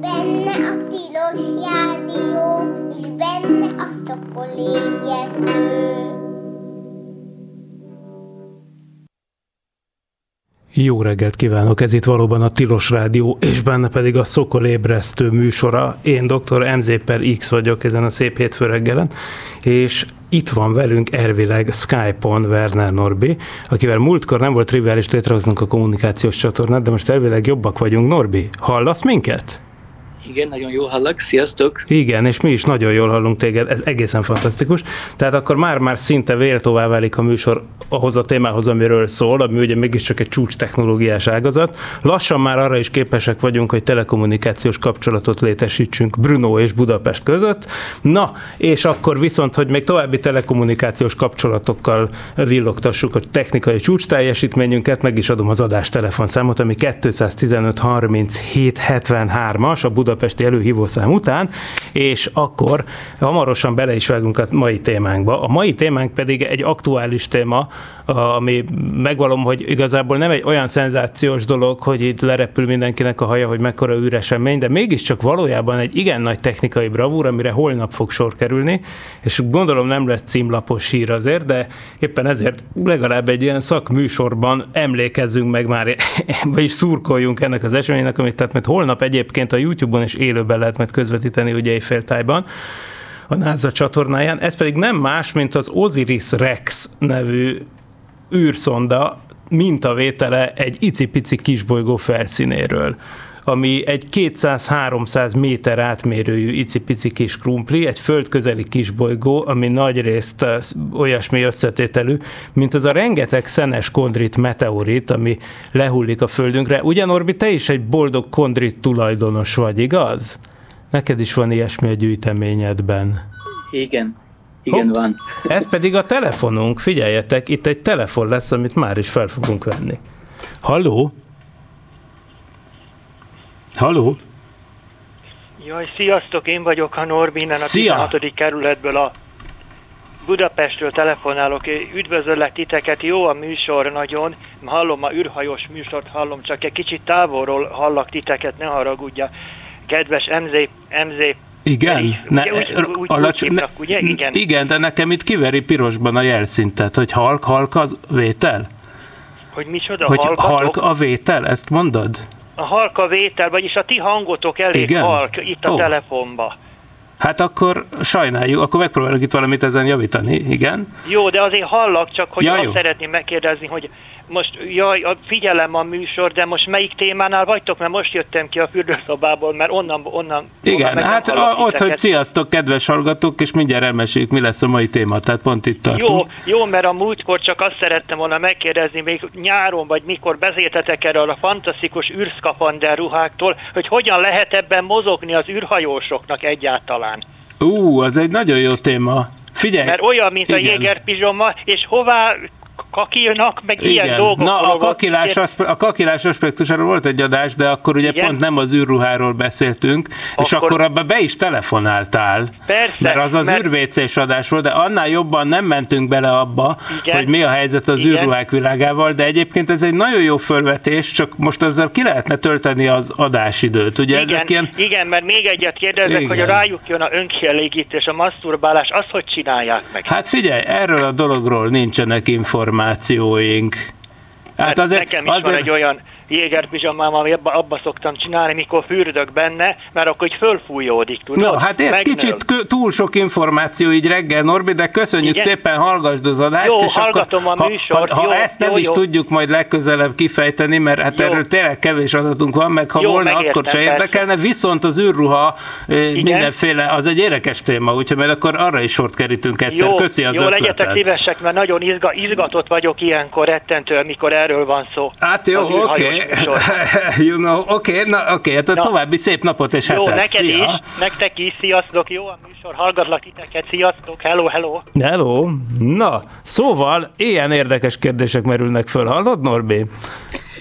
Benne a tilos rádió, és benne a szokolébresztő. Jó reggelt kívánok, ez itt valóban a Tilos Rádió, és benne pedig a Szokol ébresztő műsora. Én dr. MZ per X vagyok ezen a szép hétfő reggelen, és itt van velünk ervileg Skype-on Werner Norbi, akivel múltkor nem volt triviális létrehoznunk a kommunikációs csatornát, de most elvileg jobbak vagyunk. Norbi, hallasz minket? Igen, nagyon jól hallak, sziasztok! Igen, és mi is nagyon jól hallunk téged, ez egészen fantasztikus. Tehát akkor már-már szinte véltóvá válik a műsor ahhoz a témához, amiről szól, ami ugye mégiscsak egy csúcs technológiás ágazat. Lassan már arra is képesek vagyunk, hogy telekommunikációs kapcsolatot létesítsünk Bruno és Budapest között. Na, és akkor viszont, hogy még további telekommunikációs kapcsolatokkal villogtassuk a technikai csúcs teljesítményünket, meg is adom az adás telefonszámot, ami 215 37 73-as, a Budapest budapesti előhívószám után, és akkor hamarosan bele is vágunk a mai témánkba. A mai témánk pedig egy aktuális téma, ami megvalom, hogy igazából nem egy olyan szenzációs dolog, hogy itt lerepül mindenkinek a haja, hogy mekkora űresemény, de mégiscsak valójában egy igen nagy technikai bravúr, amire holnap fog sor kerülni, és gondolom nem lesz címlapos hír azért, de éppen ezért legalább egy ilyen szakműsorban emlékezzünk meg már, vagyis szurkoljunk ennek az eseménynek, amit tehát mert holnap egyébként a YouTube-on is élőben lehet majd közvetíteni, ugye éjféltájban a NASA csatornáján, ez pedig nem más, mint az Osiris Rex nevű űrszonda mintavétele egy icipici kisbolygó felszínéről ami egy 200-300 méter átmérőjű icipici kis krumpli, egy földközeli kisbolygó, ami nagy részt olyasmi összetételű, mint az a rengeteg szenes kondrit meteorit, ami lehullik a földünkre. Ugyan Orbi, te is egy boldog kondrit tulajdonos vagy, igaz? Neked is van ilyesmi a gyűjteményedben. Igen, igen, Hops. van. Ez pedig a telefonunk, figyeljetek, itt egy telefon lesz, amit már is fel fogunk venni. Halló? Halló? Jaj, sziasztok, én vagyok a Norbi, innen a 16. kerületből a Budapestről telefonálok, üdvözöllek titeket, jó a műsor nagyon, hallom a űrhajós műsort, hallom, csak egy kicsit távolról hallak titeket, ne haragudja. Kedves MZ, MZ igen, ne, úgy, úgy, alacs, úgy hívnak, ugye? Igen. igen, de nekem itt kiveri pirosban a jelszintet, hogy halk, halk az vétel? Hogy micsoda, Hogy halk a vétel, ezt mondod? A halk a vétel, vagyis a ti hangotok elég igen? halk itt a oh. telefonba. Hát akkor sajnáljuk, akkor megpróbálok itt valamit ezen javítani, igen? Jó, de azért hallak csak, hogy ja, azt jó. szeretném megkérdezni, hogy most jaj, figyelem a műsor, de most melyik témánál vagytok? Mert most jöttem ki a fürdőszobából, mert onnan, onnan Igen, onnan hát a, ott, hogy sziasztok, kedves hallgatók, és mindjárt elmeséljük, mi lesz a mai téma, tehát pont itt tartunk. Jó, jó, mert a múltkor csak azt szerettem volna megkérdezni, még nyáron, vagy mikor beszéltetek erről a fantasztikus űrszkafander ruháktól, hogy hogyan lehet ebben mozogni az űrhajósoknak egyáltalán. Ú, az egy nagyon jó téma. Figyelj! Mert olyan, mint Igen. a jégerpizsoma, és hová kakilnak, meg Igen. ilyen dolgok. Na, a kakilás, aspe- a kakilás aspektusáról volt egy adás, de akkor ugye Igen. pont nem az űrruháról beszéltünk, akkor... és akkor abba be is telefonáltál. Persze. Mert az az mert... űrvécés adás volt, de annál jobban nem mentünk bele abba, Igen. hogy mi a helyzet az Igen. űrruhák világával, de egyébként ez egy nagyon jó fölvetés, csak most azzal ki lehetne tölteni az adásidőt. Ugye Igen, ezek ilyen... Igen mert még egyet kérdezek, Igen. hogy a rájuk jön a önkielégítés, a maszturbálás, azt hogy csinálják meg? Hát figyelj, erről a dologról nincsenek információk információink. Hát azért, nekem is azért... van egy olyan jégerpizsamám, ami abba, abba szoktam csinálni, mikor fürdök benne, mert akkor így fölfújódik, tudod? No, hát ez Megnöl. kicsit túl sok információ így reggel, Norbi, de köszönjük Igen? szépen, hallgassd az adást, jó, és akkor, a műsort, ha, ha, ha ezt nem jó, is jó. tudjuk majd legközelebb kifejteni, mert hát jó. erről tényleg kevés adatunk van, meg ha jó, volna, megértem, akkor se érdekelne, persze. viszont az űrruha Igen? mindenféle, az egy érdekes téma, úgyhogy majd akkor arra is sort kerítünk egyszer. Jó, Köszi az jó ötletet. legyetek szívesek, mert nagyon izga, izgatott vagyok ilyenkor rettentő, mikor erről van szó. Hát jó, oké. Okay. You know, oké, okay, na oké, okay, hát további szép napot és Jó, hetet. neked Szia. is, nektek is, sziasztok, jó a műsor, hallgatlak titeket, sziasztok, hello, hello. Hello, na, szóval ilyen érdekes kérdések merülnek föl, hallod Norbi?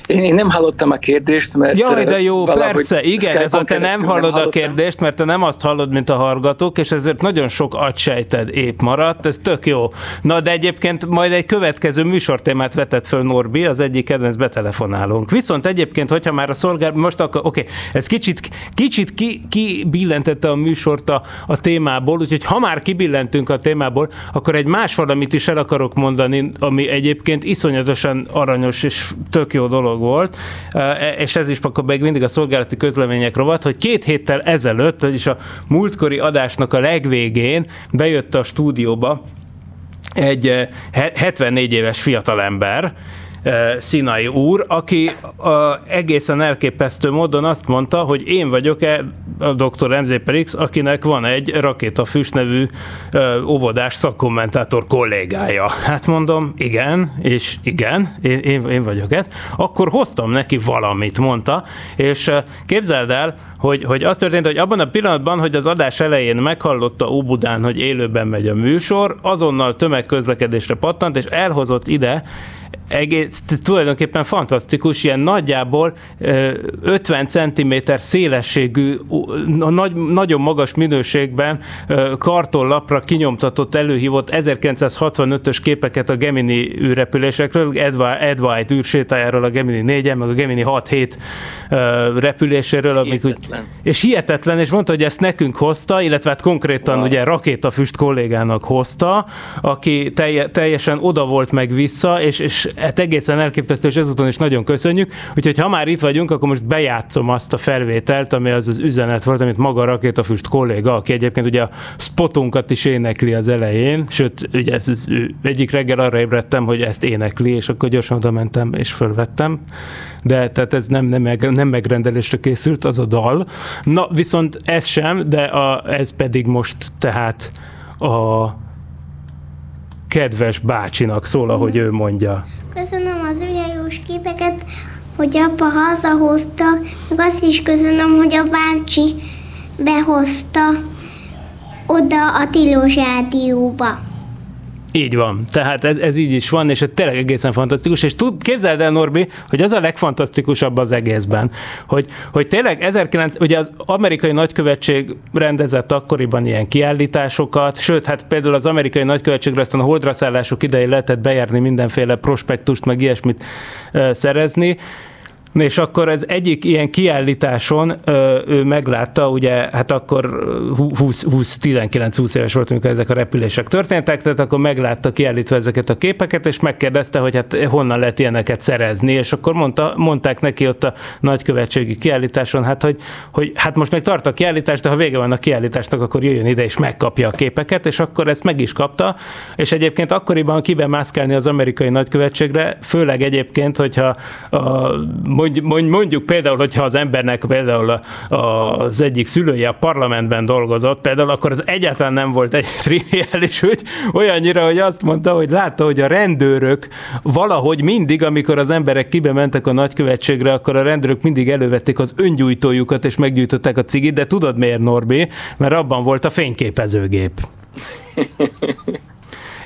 Én, én nem hallottam a kérdést, mert... Jaj, de jó, persze, igen, ez a te nem hallod nem a kérdést, mert te nem azt hallod, mint a hallgatók, és ezért nagyon sok agysejted épp maradt, ez tök jó. Na, de egyébként majd egy következő műsortémát vetett föl Norbi, az egyik kedvenc betelefonálónk. Viszont egyébként, hogyha már a szolgál, most akkor, oké, okay, ez kicsit, kicsit ki, ki billentette a műsort a, a témából, úgyhogy ha már kibillentünk a témából, akkor egy más valamit is el akarok mondani, ami egyébként iszonyatosan aranyos és tök jó dolog volt, e, és ez is akkor meg mindig a szolgálati közlemények rovat, hogy két héttel ezelőtt, vagyis a múltkori adásnak a legvégén bejött a stúdióba egy 74 éves fiatalember, Színai úr, aki egészen elképesztő módon azt mondta, hogy én vagyok-e a dr. MZ akinek van egy rakétafüst nevű óvodás szakkommentátor kollégája. Hát mondom, igen, és igen, én, én, én vagyok ez. Akkor hoztam neki valamit, mondta, és képzeld el, hogy, hogy az történt, hogy abban a pillanatban, hogy az adás elején meghallotta Óbudán, hogy élőben megy a műsor, azonnal tömegközlekedésre pattant, és elhozott ide egész, tulajdonképpen fantasztikus, ilyen nagyjából 50 cm szélességű, nagy, nagyon magas minőségben kartonlapra kinyomtatott, előhívott 1965-ös képeket a Gemini űrrepülésekről, Ed White űrsétájáról, a Gemini 4-en, meg a Gemini 6-7 repüléséről. Amik úgy, és hihetetlen, és mondta, hogy ezt nekünk hozta, illetve hát konkrétan wow. ugye rakétafüst kollégának hozta, aki telje, teljesen oda volt meg vissza, és, és hát egészen elképesztő, és ezúton is nagyon köszönjük. Úgyhogy ha már itt vagyunk, akkor most bejátszom azt a felvételt, ami az az üzenet volt, amit maga a rakétafüst kolléga, aki egyébként ugye a spotunkat is énekli az elején, sőt, ugye ez, ez, egyik reggel arra ébredtem, hogy ezt énekli, és akkor gyorsan oda mentem és fölvettem. De tehát ez nem, nem, nem megrendelésre készült, az a dal. Na, viszont ez sem, de a, ez pedig most tehát a kedves bácsinak szól, ahogy ő mondja. Köszönöm az ujjajós képeket, hogy apa hazahozta, meg azt is köszönöm, hogy a bácsi behozta oda a Tilos rádióba. Így van. Tehát ez, ez így is van, és ez tényleg egészen fantasztikus. És tud, képzeld el, Norbi, hogy az a legfantasztikusabb az egészben, hogy, hogy tényleg 19, ugye az amerikai nagykövetség rendezett akkoriban ilyen kiállításokat, sőt, hát például az amerikai nagykövetségre aztán a holdraszállások idején lehetett bejárni mindenféle prospektust, meg ilyesmit szerezni, és akkor ez egyik ilyen kiállításon ő meglátta, ugye, hát akkor 19-20 éves volt, amikor ezek a repülések történtek, tehát akkor meglátta kiállítva ezeket a képeket, és megkérdezte, hogy hát honnan lehet ilyeneket szerezni, és akkor mondta, mondták neki ott a nagykövetségi kiállításon, hát hogy, hogy hát most még tart a kiállítás, de ha vége van a kiállításnak, akkor jöjjön ide és megkapja a képeket, és akkor ezt meg is kapta, és egyébként akkoriban kibe mászkálni az amerikai nagykövetségre, főleg egyébként, hogyha a, mondj, mondjuk például, hogyha az embernek például az egyik szülője a parlamentben dolgozott, például akkor az egyáltalán nem volt egy triviális ügy, olyannyira, hogy azt mondta, hogy látta, hogy a rendőrök valahogy mindig, amikor az emberek kibe mentek a nagykövetségre, akkor a rendőrök mindig elővették az öngyújtójukat és meggyújtották a cigit, de tudod miért, Norbi? Mert abban volt a fényképezőgép.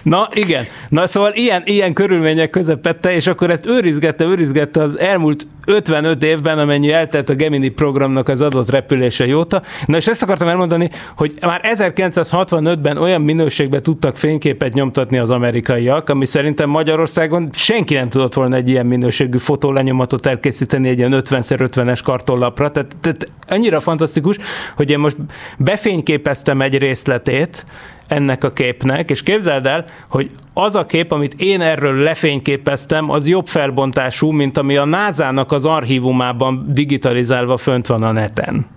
Na igen, na szóval ilyen, ilyen körülmények közepette, és akkor ezt őrizgette, őrizgette az elmúlt 55 évben, amennyi eltelt a Gemini programnak az adott repülése jóta. Na és ezt akartam elmondani, hogy már 1965-ben olyan minőségben tudtak fényképet nyomtatni az amerikaiak, ami szerintem Magyarországon senki nem tudott volna egy ilyen minőségű fotólenyomatot elkészíteni egy ilyen 50x50-es kartonlapra. Tehát, tehát annyira fantasztikus, hogy én most befényképeztem egy részletét, ennek a képnek, és képzeld el, hogy az a kép, amit én erről lefényképeztem, az jobb felbontású, mint ami a NASA-nak az archívumában digitalizálva fönt van a neten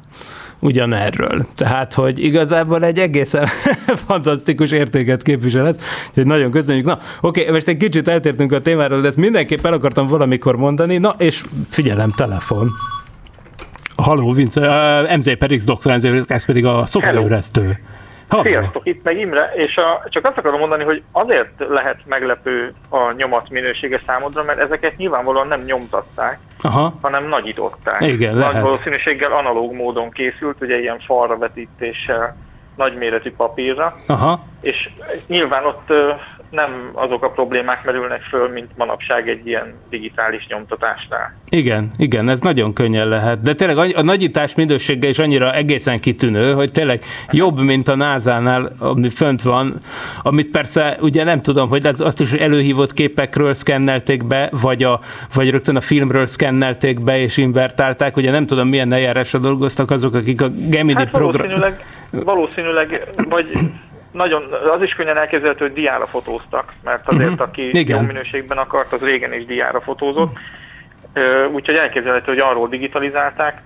ugyanerről. Tehát, hogy igazából egy egészen fantasztikus értéket képvisel ez, úgyhogy nagyon köszönjük. Na, oké, most egy kicsit eltértünk a témáról, de ezt mindenképp el akartam valamikor mondani, na, és figyelem, telefon. Haló, Vince, uh, MZ Perix, Dr. MZ, ez pedig a szokolőresztő. Halló. Sziasztok, itt meg Imre, és a, csak azt akarom mondani, hogy azért lehet meglepő a nyomat minősége számodra, mert ezeket nyilvánvalóan nem nyomtatták, Aha. hanem nagyították. Igen, Nagy lehet. valószínűséggel analóg módon készült, ugye ilyen falra vetítéssel, nagyméretű papírra, Aha. és nyilván ott nem azok a problémák merülnek föl, mint manapság egy ilyen digitális nyomtatásnál. Igen, igen, ez nagyon könnyen lehet. De tényleg a nagyítás minősége is annyira egészen kitűnő, hogy tényleg jobb, mint a NASA-nál, ami fönt van, amit persze ugye nem tudom, hogy az, azt is előhívott képekről szkennelték be, vagy, a, vagy rögtön a filmről szkennelték be és invertálták. Ugye nem tudom, milyen eljárásra dolgoztak azok, akik a Gemini hát program... Valószínűleg, valószínűleg, vagy nagyon, az is könnyen elképzelhető, hogy diára fotóztak, mert azért, uh-huh. aki Igen. jó minőségben akart, az régen is diára fotózott. Úgyhogy elképzelhető, hogy arról digitalizálták,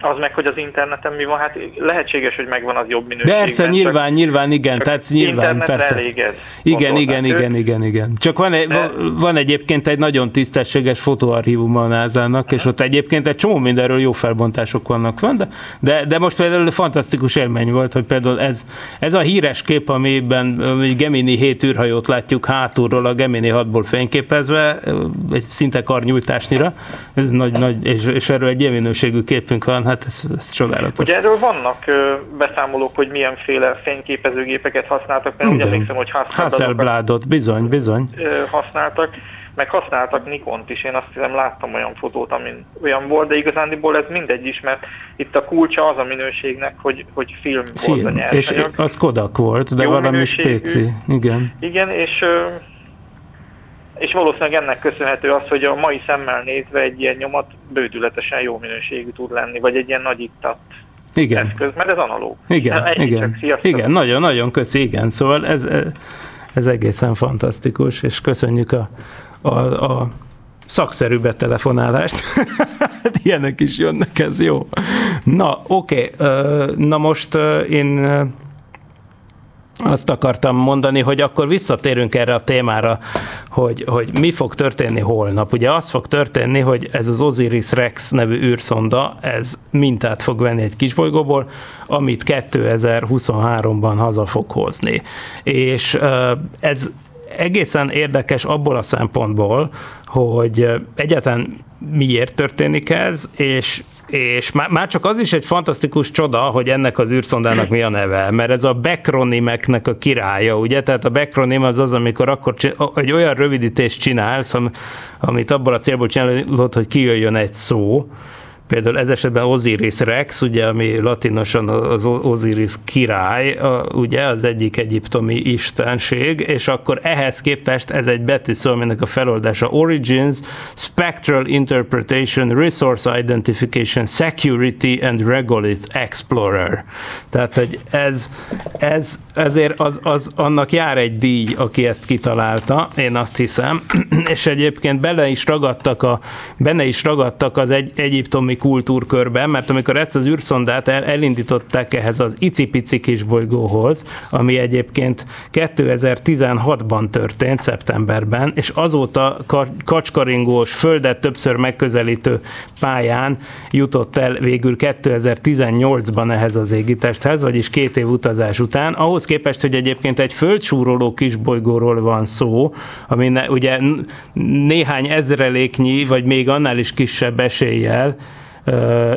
az meg, hogy az interneten mi van, hát lehetséges, hogy megvan az jobb minőségben. Persze, nyilván, nyilván, igen, tehát nyilván, persze. Elég ez, igen, igen, igen, igen, igen. Csak van, egy, de... van egyébként egy nagyon tisztességes fotóarchívum a NASA-nak, és ott egyébként egy csomó mindenről jó felbontások vannak, van, de, de, de most például fantasztikus élmény volt, hogy például ez, ez a híres kép, amiben egy Gemini 7 űrhajót látjuk hátulról a Gemini 6-ból fényképezve, egy szinte karnyújtásnyira, ez nagy, nagy, és, és erről egy ilyen minőségű képünk van, hát ez, ez csodálatos. Ugye erről vannak beszámolók, hogy milyenféle fényképezőgépeket használtak, mert ugye emlékszem, hogy Hasselbladot, bizony, bizony. Használtak, meg használtak Nikont is, én azt hiszem láttam olyan fotót, amin olyan volt, de igazándiból ez mindegy is, mert itt a kulcsa az a minőségnek, hogy, hogy film, film. volt a nyersanyag. És az Kodak volt, de Jó valami spéci, igen. Igen, és és valószínűleg ennek köszönhető az, hogy a mai szemmel nézve egy ilyen nyomat bődületesen jó minőségű tud lenni, vagy egy ilyen nagyított igen. eszköz, mert ez analóg. Igen, Ennyi igen, igen, nagyon, nagyon köszi, igen. Szóval ez, ez egészen fantasztikus, és köszönjük a, a, a szakszerű betelefonálást. Hát ilyenek is jönnek, ez jó. Na, oké, okay. na most én azt akartam mondani, hogy akkor visszatérünk erre a témára, hogy, hogy mi fog történni holnap. Ugye az fog történni, hogy ez az Osiris Rex nevű űrszonda, ez mintát fog venni egy kisbolygóból, amit 2023-ban haza fog hozni. És ez egészen érdekes abból a szempontból, hogy egyáltalán miért történik ez, és és már, már csak az is egy fantasztikus csoda, hogy ennek az űrszondának mi a neve, mert ez a backronimeknek a királya, ugye? Tehát a backronym az az, amikor akkor egy olyan rövidítést csinálsz, amit abból a célból csinálod, hogy kijöjjön egy szó, Például ez esetben Osiris Rex, ugye, ami latinosan az Osiris király, ugye az egyik egyiptomi istenség, és akkor ehhez képest ez egy betűszó, aminek a feloldása Origins, Spectral Interpretation, Resource Identification, Security and Regolith Explorer. Tehát, hogy ez, ez ezért az, az annak jár egy díj, aki ezt kitalálta, én azt hiszem, és egyébként bele is ragadtak a, benne is ragadtak az egy, egyiptomi kultúrkörben, mert amikor ezt az űrszondát el, elindították ehhez az icipici kis bolygóhoz, ami egyébként 2016-ban történt, szeptemberben, és azóta kacskaringós, földet többször megközelítő pályán jutott el végül 2018-ban ehhez az égitesthez, vagyis két év utazás után. Ahhoz képest, hogy egyébként egy földsúroló kisbolygóról van szó, ami ne, ugye néhány ezreléknyi, vagy még annál is kisebb eséllyel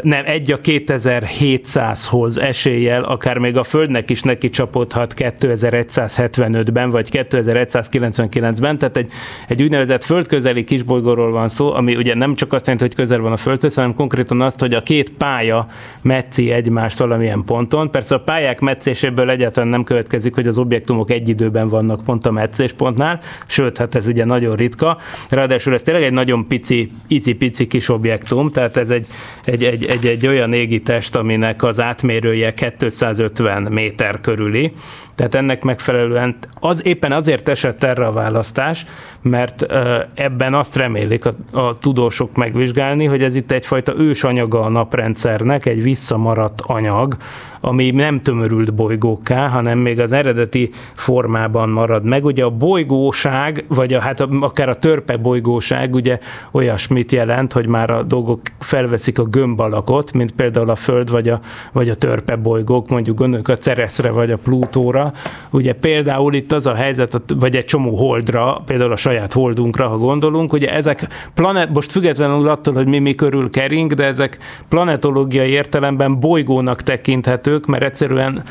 nem, egy a 2700-hoz eséllyel, akár még a Földnek is neki csapódhat 2175-ben, vagy 2199-ben, tehát egy, egy úgynevezett földközeli kisbolygóról van szó, ami ugye nem csak azt jelenti, hogy közel van a Földhöz, hanem konkrétan azt, hogy a két pálya metszi egymást valamilyen ponton. Persze a pályák metszéséből egyáltalán nem következik, hogy az objektumok egy időben vannak pont a meccéspontnál, sőt, hát ez ugye nagyon ritka. Ráadásul ez tényleg egy nagyon pici, icipici kis objektum, tehát ez egy, egy, egy, egy, egy olyan égitest, aminek az átmérője 250 méter körüli, tehát ennek megfelelően az éppen azért esett erre a választás, mert ebben azt remélik a, a tudósok megvizsgálni, hogy ez itt egyfajta ősanyaga a naprendszernek, egy visszamaradt anyag, ami nem tömörült bolygókká, hanem még az eredeti formában marad meg. Ugye a bolygóság, vagy a, hát a, akár a törpe bolygóság ugye olyasmit jelent, hogy már a dolgok felveszik a gömb alakot, mint például a Föld vagy a, vagy a törpe bolygók, mondjuk gondoljuk a Cereszre vagy a Plutóra. Ugye például itt az a helyzet, vagy egy csomó holdra, például a saját holdunkra, ha gondolunk, ugye ezek planet, most függetlenül attól, hogy mi mi körül kering, de ezek planetológiai értelemben bolygónak tekinthetők, mert egyszerűen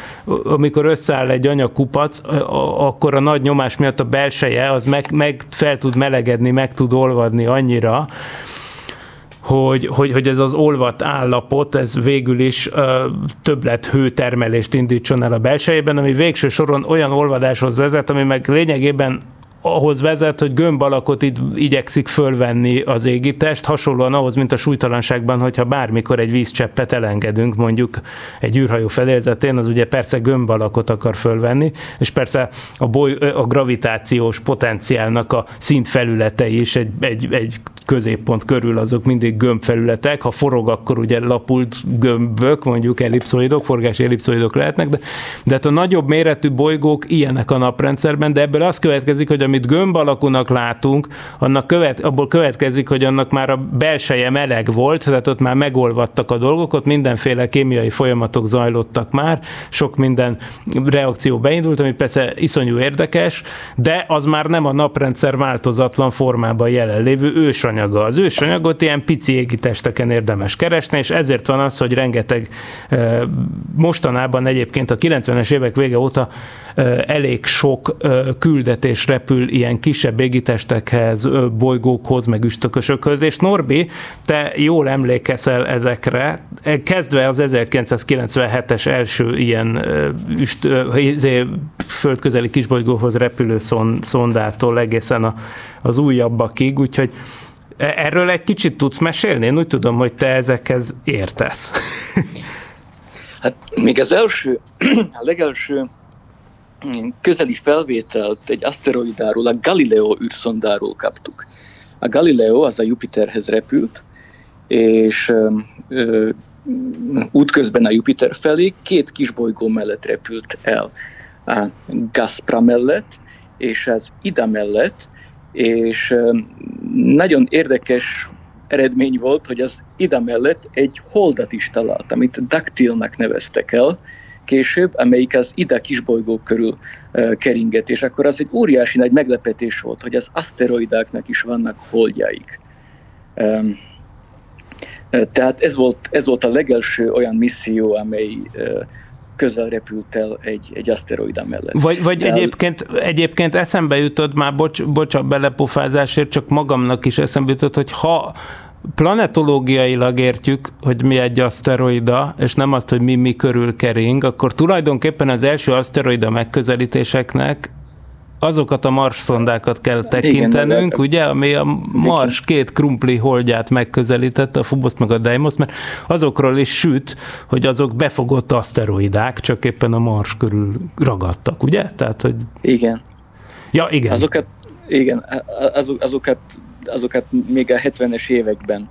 amikor összeáll egy anyakupac, akkor a nagy nyomás miatt a belseje az meg, meg fel tud melegedni, meg tud olvadni annyira, hogy, hogy, hogy ez az olvat állapot, ez végül is ö, többlet hőtermelést indítson el a belsejében, ami végső soron olyan olvadáshoz vezet, ami meg lényegében ahhoz vezet, hogy gömb alakot itt igyekszik fölvenni az égitest, hasonlóan ahhoz, mint a súlytalanságban, hogyha bármikor egy vízcseppet elengedünk, mondjuk egy űrhajó felérzetén, az ugye persze gömb alakot akar fölvenni, és persze a, boly, a gravitációs potenciálnak a szintfelületei is egy, egy, egy középpont körül azok mindig gömbfelületek, ha forog, akkor ugye lapult gömbök, mondjuk ellipszoidok, forgási ellipszoidok lehetnek, de, de hát a nagyobb méretű bolygók ilyenek a naprendszerben, de ebből az következik, hogy amit gömb alakúnak látunk, annak követ, abból következik, hogy annak már a belseje meleg volt, tehát ott már megolvadtak a dolgok, ott mindenféle kémiai folyamatok zajlottak már, sok minden reakció beindult, ami persze iszonyú érdekes, de az már nem a naprendszer változatlan formában jelenlévő ősanyaga. Az ősanyagot ilyen pici égitesteken érdemes keresni, és ezért van az, hogy rengeteg mostanában egyébként a 90-es évek vége óta elég sok küldetés repül ilyen kisebb égitestekhez, bolygókhoz, meg üstökösökhöz, és Norbi, te jól emlékezel ezekre, e, kezdve az 1997-es első ilyen üst, izé, földközeli kisbolygóhoz repülő szondától egészen a, az újabbakig, úgyhogy e, erről egy kicsit tudsz mesélni? Én úgy tudom, hogy te ezekhez értesz. Hát még az első, a legelső közeli felvételt egy aszteroidáról, a Galileo űrszondáról kaptuk. A Galileo az a Jupiterhez repült, és ö, útközben a Jupiter felé két kisbolygó mellett repült el. A Gaspra mellett, és az Ida mellett, és nagyon érdekes eredmény volt, hogy az Ida mellett egy holdat is talált, amit Dactylnak neveztek el, később, amelyik az ide kisbolygók körül keringet, és akkor az egy óriási nagy meglepetés volt, hogy az aszteroidáknak is vannak holdjaik. Tehát ez volt, ez volt a legelső olyan misszió, amely közel repült el egy, egy aszteroida mellett. Vagy, vagy De egyébként, egyébként eszembe jutott, már bocs, bocs a belepofázásért, csak magamnak is eszembe jutott, hogy ha planetológiailag értjük, hogy mi egy aszteroida, és nem azt, hogy mi mi körül kering, akkor tulajdonképpen az első aszteroida megközelítéseknek azokat a Mars szondákat kell tekintenünk, Igen, ugye, ami a Mars két krumpli holdját megközelítette, a Phobos meg a Deimos, mert azokról is süt, hogy azok befogott aszteroidák, csak éppen a Mars körül ragadtak, ugye? Tehát, hogy... Igen. Ja, igen. Azokat, igen, azok, azokat azokat még a 70-es években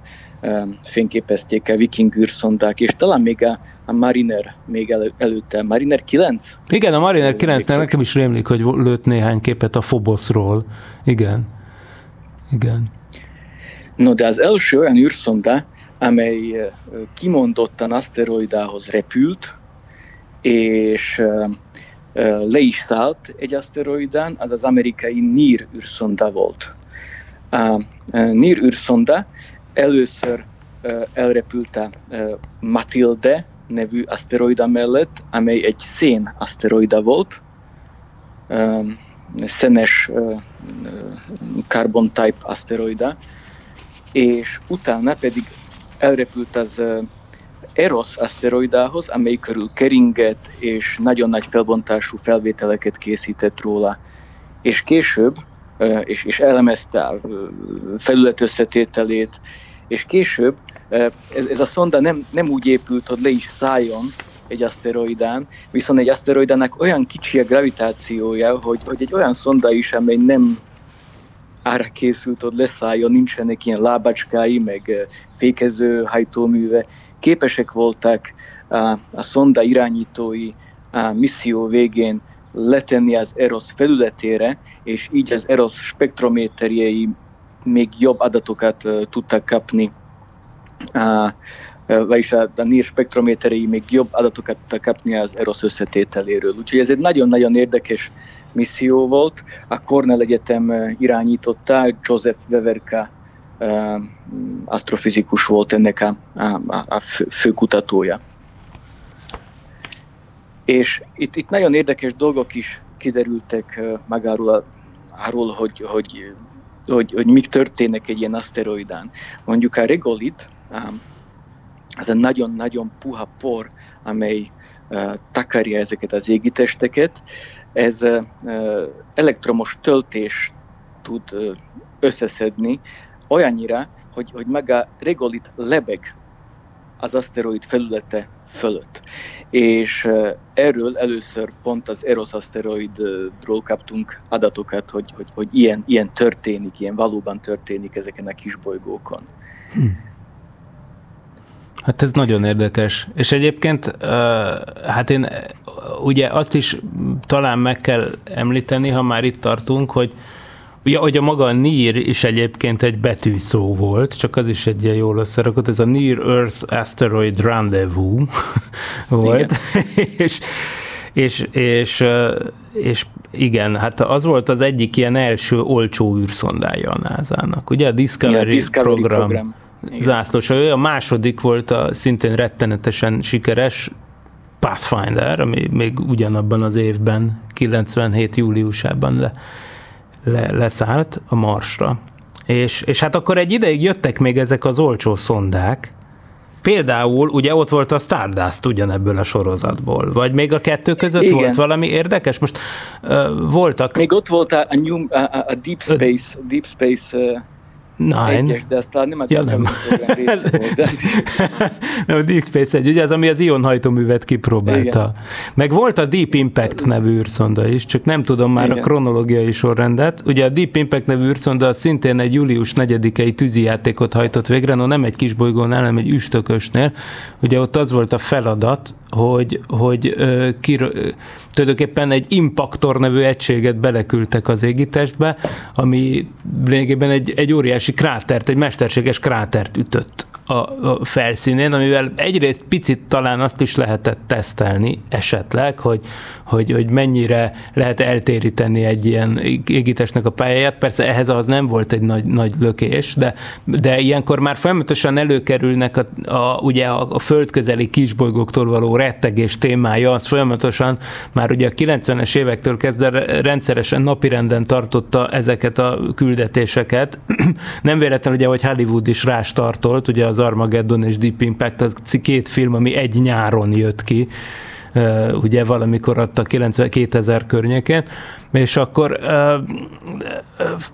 fényképezték a viking űrszondák, és talán még a, a Mariner még elő, előtte. Mariner 9? Igen, a Mariner 9 nekem is rémlik, hogy lőtt néhány képet a Phobosról. Igen. Igen. No, de az első olyan űrszonda, amely kimondottan aszteroidához repült, és le is szállt egy aszteroidán, az az amerikai NIR űrszonda volt a NIR űrszonda először elrepült a Matilde nevű aszteroida mellett, amely egy szén aszteroida volt, szenes carbon type aszteroida, és utána pedig elrepült az Eros aszteroidához, amely körül keringett és nagyon nagy felbontású felvételeket készített róla. És később és, és elemezte felület összetételét, és később ez, ez a szonda nem, nem úgy épült, hogy le is szálljon egy aszteroidán, viszont egy aszteroidának olyan kicsi a gravitációja, hogy, hogy egy olyan szonda is, amely nem ára készült, hogy leszálljon, nincsenek ilyen lábacskái, meg fékező hajtóműve, képesek voltak a, a szonda irányítói a misszió végén letenni az EROS felületére, és így az EROS spektrométerjei még jobb adatokat uh, tudtak kapni a, vagyis a, a NIR spektrométerei még jobb adatokat tudtak kapni az EROS összetételéről. Úgyhogy ez egy nagyon-nagyon érdekes misszió volt. A Cornell Egyetem irányította, Joseph Weverka asztrofizikus volt ennek a, a, a fő, fő kutatója. És itt, itt nagyon érdekes dolgok is kiderültek magáról, arról, hogy, hogy, hogy, hogy mik történnek egy ilyen aszteroidán. Mondjuk a regolit, az a nagyon-nagyon puha por, amely takarja ezeket az égitesteket, ez elektromos töltés tud összeszedni, olyannyira, hogy, hogy maga regolit lebeg az aszteroid felülete fölött. És erről először pont az Eros aszteroidról kaptunk adatokat, hogy, hogy, hogy ilyen, ilyen történik, ilyen valóban történik ezeken a kisbolygókon. Hm. Hát ez nagyon érdekes. És egyébként, hát én ugye azt is talán meg kell említeni, ha már itt tartunk, hogy Ugye, hogy a maga a NIR is egyébként egy betűszó volt, csak az is egy ilyen jól összerakott, ez a Near Earth Asteroid Rendezvous volt, és, és, és, és igen, hát az volt az egyik ilyen első olcsó űrszondája a NASA-nak. Ugye a Discovery, Igen, Discovery program, program. zászlós. A második volt a szintén rettenetesen sikeres Pathfinder, ami még ugyanabban az évben, 97. júliusában le le, leszállt a Marsra. És, és hát akkor egy ideig jöttek még ezek az olcsó szondák, Például ugye ott volt a Stardust ugyanebből a sorozatból, vagy még a kettő között Igen. volt valami érdekes? Most uh, voltak... Még ott volt a, a, new, a, a Deep Space, Deep Space uh, Nine. Egyes, de azt nem ja, nem. Volt, de... nem, a Deep Space egy, ugye az, ami az ion hajtóművet kipróbálta. Igen. Meg volt a Deep Impact nevű űrszonda is, csak nem tudom már Igen. a kronológiai sorrendet. Ugye a Deep Impact nevű űrszonda szintén egy július 4-i tűzijátékot hajtott végre, no nem egy kis bolygónál, hanem egy üstökösnél. Ugye ott az volt a feladat, hogy, hogy uh, kir, tulajdonképpen egy impaktor nevű egységet beleküldtek az égitestbe, ami lényegében egy, egy óriási krátert, egy mesterséges krátert ütött a, a felszínén, amivel egyrészt picit talán azt is lehetett tesztelni esetleg, hogy, hogy, hogy mennyire lehet eltéríteni egy ilyen égitestnek a pályáját. Persze ehhez az nem volt egy nagy, nagy lökés, de, de ilyenkor már folyamatosan előkerülnek a, a, ugye a, a földközeli kisbolygóktól való rettegés témája, az folyamatosan már ugye a 90-es évektől kezdve rendszeresen napirenden tartotta ezeket a küldetéseket. Nem véletlen ugye, hogy Hollywood is rás tartolt, ugye az Armageddon és Deep Impact, az két film, ami egy nyáron jött ki, ugye valamikor adta 90 2000 környékén, és akkor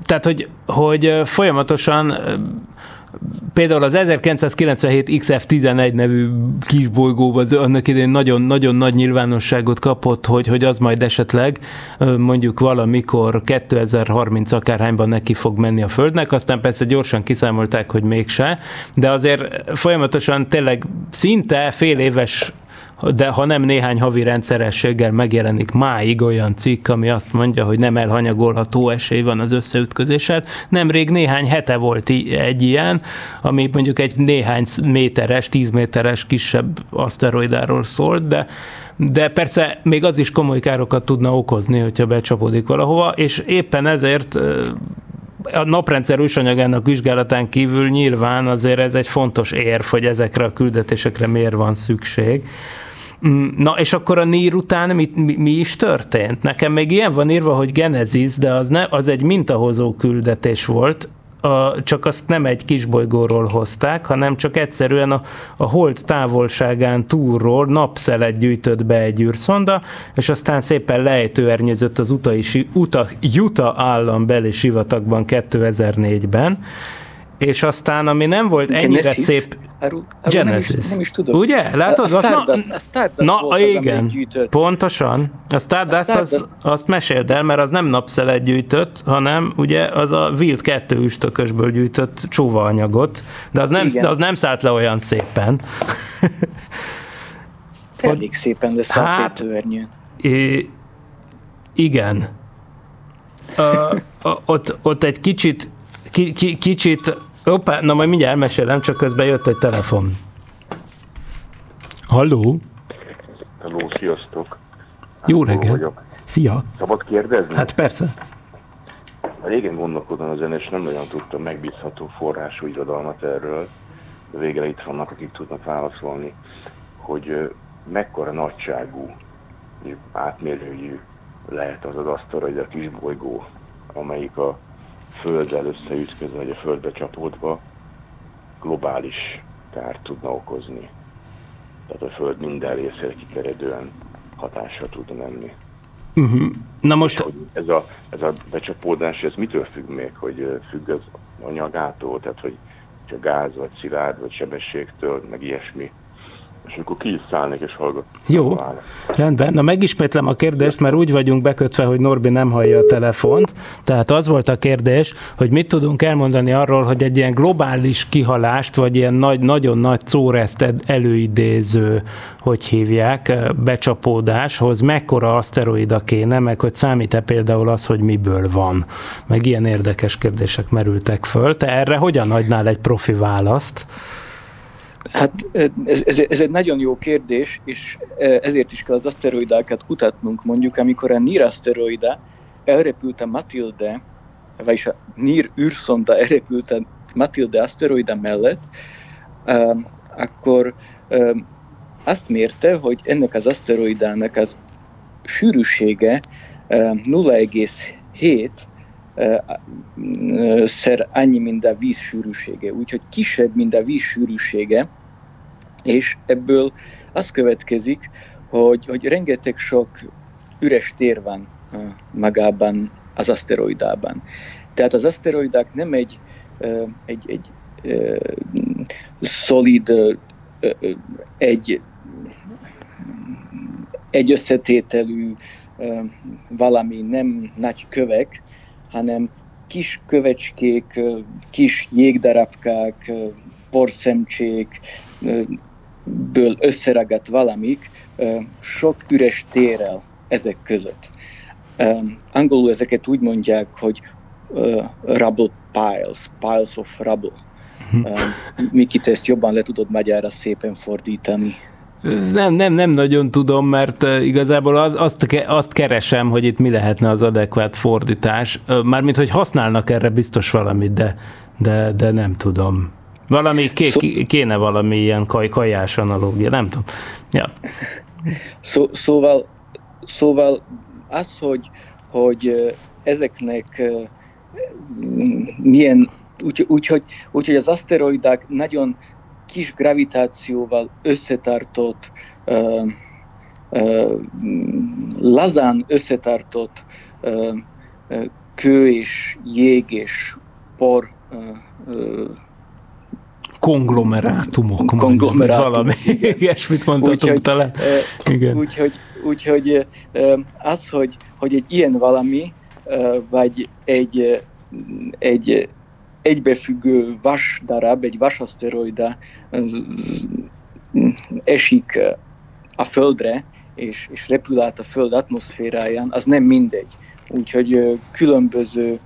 tehát, hogy, hogy folyamatosan például az 1997 XF11 nevű kisbolygó az annak idén nagyon-nagyon nagy nyilvánosságot kapott, hogy, hogy az majd esetleg mondjuk valamikor 2030 akárhányban neki fog menni a Földnek, aztán persze gyorsan kiszámolták, hogy mégse, de azért folyamatosan tényleg szinte fél éves de ha nem néhány havi rendszerességgel megjelenik máig olyan cikk, ami azt mondja, hogy nem elhanyagolható esély van az összeütközéssel. Nemrég néhány hete volt egy ilyen, ami mondjuk egy néhány méteres, tíz méteres kisebb aszteroidáról szólt, de de persze még az is komoly károkat tudna okozni, hogyha becsapódik valahova, és éppen ezért a naprendszer ősanyagának vizsgálatán kívül nyilván azért ez egy fontos érv, hogy ezekre a küldetésekre miért van szükség. Mm, na, és akkor a NIR után mi, mi, mi is történt? Nekem még ilyen van írva, hogy Genesis, de az, ne, az egy mintahozó küldetés volt, a, csak azt nem egy kisbolygóról hozták, hanem csak egyszerűen a, a hold távolságán túlról napszelet gyűjtött be egy űrszonda, és aztán szépen lejtőernyőzött az utai, uta, Utah állambeli sivatagban 2004-ben, és aztán, ami nem volt ennyire Genesis? szép... Arról, arról Genesis. Nem is, nem is tudom. Ugye? Látod? A, a Stardust, na, a Stardust na volt igen, az, pontosan. A Stardust, a Stardust. Az, azt meséld el, mert az nem napszelet gyűjtött, hanem ugye az a Wild 2 üstökösből gyűjtött csóvaanyagot, de az nem, de az nem szállt le olyan szépen. Elég szépen, de szállt hát, é, igen. Ott, ott egy kicsit ki, ki, kicsit Hoppá, na majd mindjárt elmesélem, csak közben jött egy telefon. Halló? Halló, sziasztok. Jó reggel. Szia. Szabad kérdezni? Hát persze. Régen gondolkodom ezen, és nem nagyon tudtam megbízható forrású irodalmat erről, de végre itt vannak, akik tudnak válaszolni, hogy mekkora nagyságú, átmérőjű lehet az az asztalra, a kis bolygó, amelyik a Földdel összeütközve, vagy a Földbe csapódva globális kárt tudna okozni. Tehát a Föld minden részére kikeredően hatással tud menni. Uh-huh. Na most... Ez a, ez a becsapódás, ez mitől függ még? Hogy függ az anyagától, tehát hogy csak gáz, vagy szilárd, vagy sebességtől, meg ilyesmi és akkor ki is szállnék és hallgat. Jó, rendben. Na megismétlem a kérdést, mert úgy vagyunk bekötve, hogy Norbi nem hallja a telefont. Tehát az volt a kérdés, hogy mit tudunk elmondani arról, hogy egy ilyen globális kihalást, vagy ilyen nagy, nagyon nagy szóreszt előidéző, hogy hívják, becsapódáshoz mekkora aszteroida kéne, meg hogy számít-e például az, hogy miből van. Meg ilyen érdekes kérdések merültek föl. Te erre hogyan adnál egy profi választ? Hát ez, ez, ez egy nagyon jó kérdés, és ezért is kell az aszteroidákat kutatnunk. Mondjuk, amikor a NIR aszteroida elrepült a Matilde, vagyis a NIR űrszonda elrepült a Matilde aszteroida mellett, akkor azt mérte, hogy ennek az aszteroidának az sűrűsége 0,7 szer annyi, mint a víz sűrűsége. Úgyhogy kisebb, mint a víz sűrűsége, és ebből az következik, hogy, hogy rengeteg sok üres tér van magában az aszteroidában. Tehát az aszteroidák nem egy, egy, egy szolid, egy, egy összetételű valami, nem nagy kövek, hanem kis kövecskék, kis jégdarabkák, porszemcsék, ből összeragadt valamik, sok üres térrel ezek között. Angolul ezeket úgy mondják, hogy rubble piles, piles of rubble. Mhm. Miki, te ezt jobban le tudod magyarra szépen fordítani. Nem, nem, nem nagyon tudom, mert igazából az, azt, azt keresem, hogy itt mi lehetne az adekvát fordítás. Mármint, hogy használnak erre biztos valamit, de, de, de nem tudom. Valami, ké, Szó... kéne valami ilyen kaj, kajás analógia, nem tudom. Ja. Szó, szóval, szóval az, hogy, hogy ezeknek milyen, úgyhogy úgy, úgy, úgy, az aszteroidák nagyon kis gravitációval összetartott, uh, uh, lazán összetartott uh, kő és jég és por konglomerátumok. Konglomerátum. Valami ilyesmit mondhatunk úgy, talán. Igen. Úgyhogy úgy, hogy az, hogy, hogy egy ilyen valami, vagy egy, egy egybefüggő vas darab, egy vasaszteroida esik a Földre, és, és repül át a Föld atmoszféráján, az nem mindegy. Úgyhogy különböző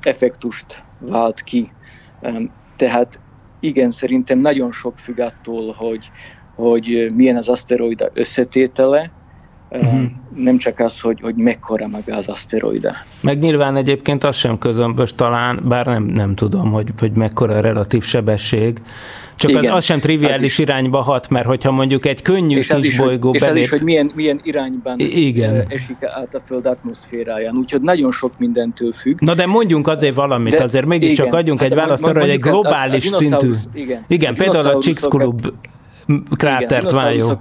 effektust vált ki. Tehát igen, szerintem nagyon sok függ attól, hogy, hogy milyen az aszteroida összetétele, uh-huh. nem csak az, hogy, hogy mekkora maga az aszteroida. Meg nyilván egyébként az sem közömbös talán, bár nem, nem tudom, hogy, hogy mekkora a relatív sebesség, csak Igen, az, az sem triviális az irányba hat, mert hogyha mondjuk egy könnyű és kis is, bolygó És belép... az is, hogy milyen, milyen irányban Igen. esik át a Föld atmoszféráján, úgyhogy nagyon sok mindentől függ. Na de mondjunk azért valamit, de, azért mégiscsak igen, adjunk hát egy választ arra, hogy egy globális a, a szintű... Igen, igen a például a Chicxulub krátert váljon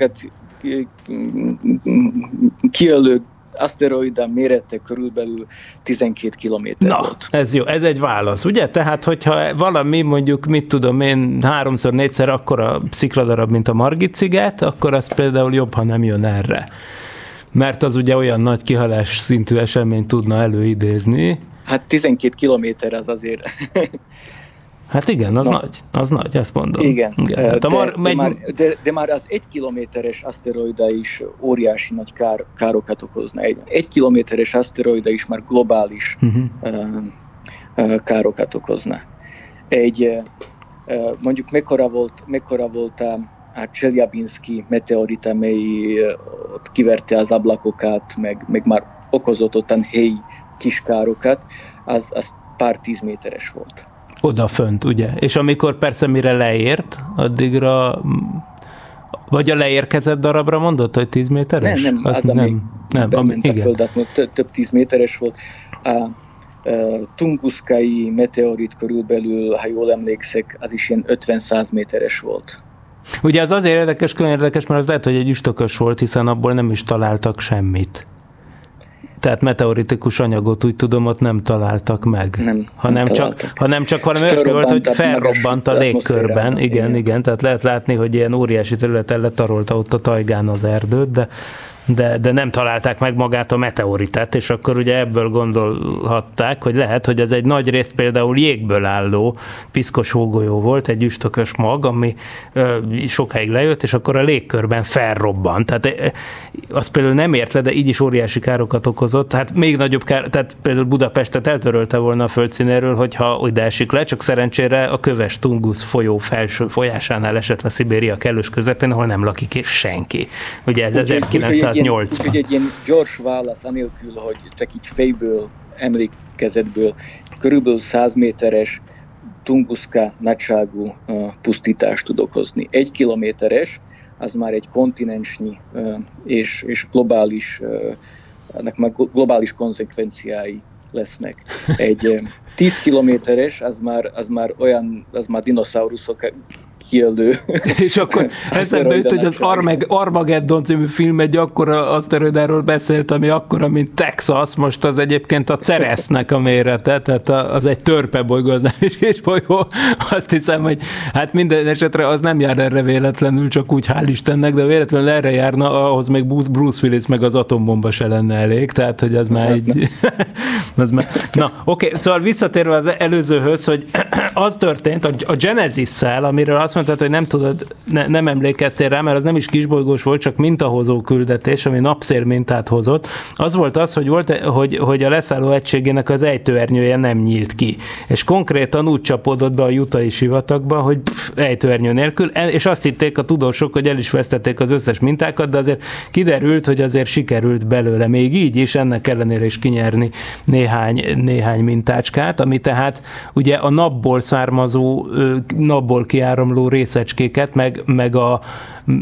kiölő aszteroida mérete körülbelül 12 km Na, volt. ez jó, ez egy válasz, ugye? Tehát, hogyha valami mondjuk, mit tudom én, háromszor, négyszer akkora szikladarab, mint a Margit sziget, akkor az például jobb, ha nem jön erre. Mert az ugye olyan nagy kihalás szintű eseményt tudna előidézni. Hát 12 kilométer az azért Hát igen, az Na. nagy, az nagy, ezt mondom. Igen, igen. Hát de, mar, megy... de, már, de, de már az egy kilométeres aszteroida is óriási nagy kár, károkat okozna. Egy, egy kilométeres aszteroida is már globális uh-huh. uh, uh, károkat okozna. Egy, uh, mondjuk mekkora volt, mekkora volt a, a Cseljabinski meteorit, amely ott kiverte az ablakokat, meg, meg már okozott ottan helyi kiskárokat, az, az pár tíz méteres volt. Oda fönt, ugye? És amikor persze mire leért, addigra vagy a leérkezett darabra mondott, hogy 10 méteres? Nem, nem, az, az nem, nem, ami, igen. a földet, több, több 10 méteres volt. A, a Tunguszkai meteorit körülbelül, ha jól emlékszek, az is ilyen 50-100 méteres volt. Ugye az azért érdekes, külön érdekes, mert az lehet, hogy egy üstökös volt, hiszen abból nem is találtak semmit. Tehát meteoritikus anyagot úgy tudom, ott nem találtak meg. Nem, hanem, nem csak, hanem csak valami olyasmi volt, hogy felrobbant a légkörben. Igen, igen, igen, tehát lehet látni, hogy ilyen óriási területen letarolta ott a tajgán az erdőt, de de, de nem találták meg magát a meteoritát, és akkor ugye ebből gondolhatták, hogy lehet, hogy ez egy nagy részt például jégből álló piszkos hógolyó volt, egy üstökös mag, ami ö, sokáig lejött, és akkor a légkörben felrobbant. Tehát ö, azt például nem ért le, de így is óriási károkat okozott. Hát még nagyobb kár, tehát például Budapestet eltörölte volna a földszínéről, hogyha oda esik le, csak szerencsére a köves Tungusz folyó felső folyásánál esett le Szibéria kellős közepén, ahol nem lakik senki. Ugye ez 1900 1980. Úgyhogy egy ilyen gyors válasz, anélkül, hogy csak így fejből, emlékezetből, körülbelül 100 méteres Tunguska nagyságú uh, pusztítást tud okozni. Egy kilométeres, az már egy kontinensnyi uh, és, és globális, uh, ennek már globális konzekvenciái lesznek. Egy 10 kilométeres, az már, az már olyan, az már dinoszauruszok kijelő. És akkor eszembe jut, hogy az Armag- Armageddon című film egy akkora aszteroidáról beszélt, ami akkora, mint Texas, most az egyébként a Ceresznek a mérete, tehát az egy törpe bolygó, az nem is bolygó. Azt hiszem, hogy hát minden esetre az nem jár erre véletlenül, csak úgy hál' Istennek, de véletlenül erre járna, ahhoz még Bruce Willis meg az atombomba se lenne elég, tehát hogy az már egy... az már... Na, oké, okay, szóval visszatérve az előzőhöz, hogy az történt a Genesis-szel, amiről azt mondtad, hogy nem tudod, ne, nem emlékeztél rá, mert az nem is kisbolygós volt, csak mintahozó küldetés, ami napszér mintát hozott. Az volt az, hogy, volt, hogy, hogy a leszálló egységének az ejtőernyője nem nyílt ki. És konkrétan úgy csapódott be a jutai sivatagba, hogy pff, ejtőernyő nélkül, és azt hitték a tudósok, hogy el is vesztették az összes mintákat, de azért kiderült, hogy azért sikerült belőle még így is, ennek ellenére is kinyerni néhány, néhány mintácskát, ami tehát ugye a napból származó, napból kiáramló részecskéket, meg, meg, a,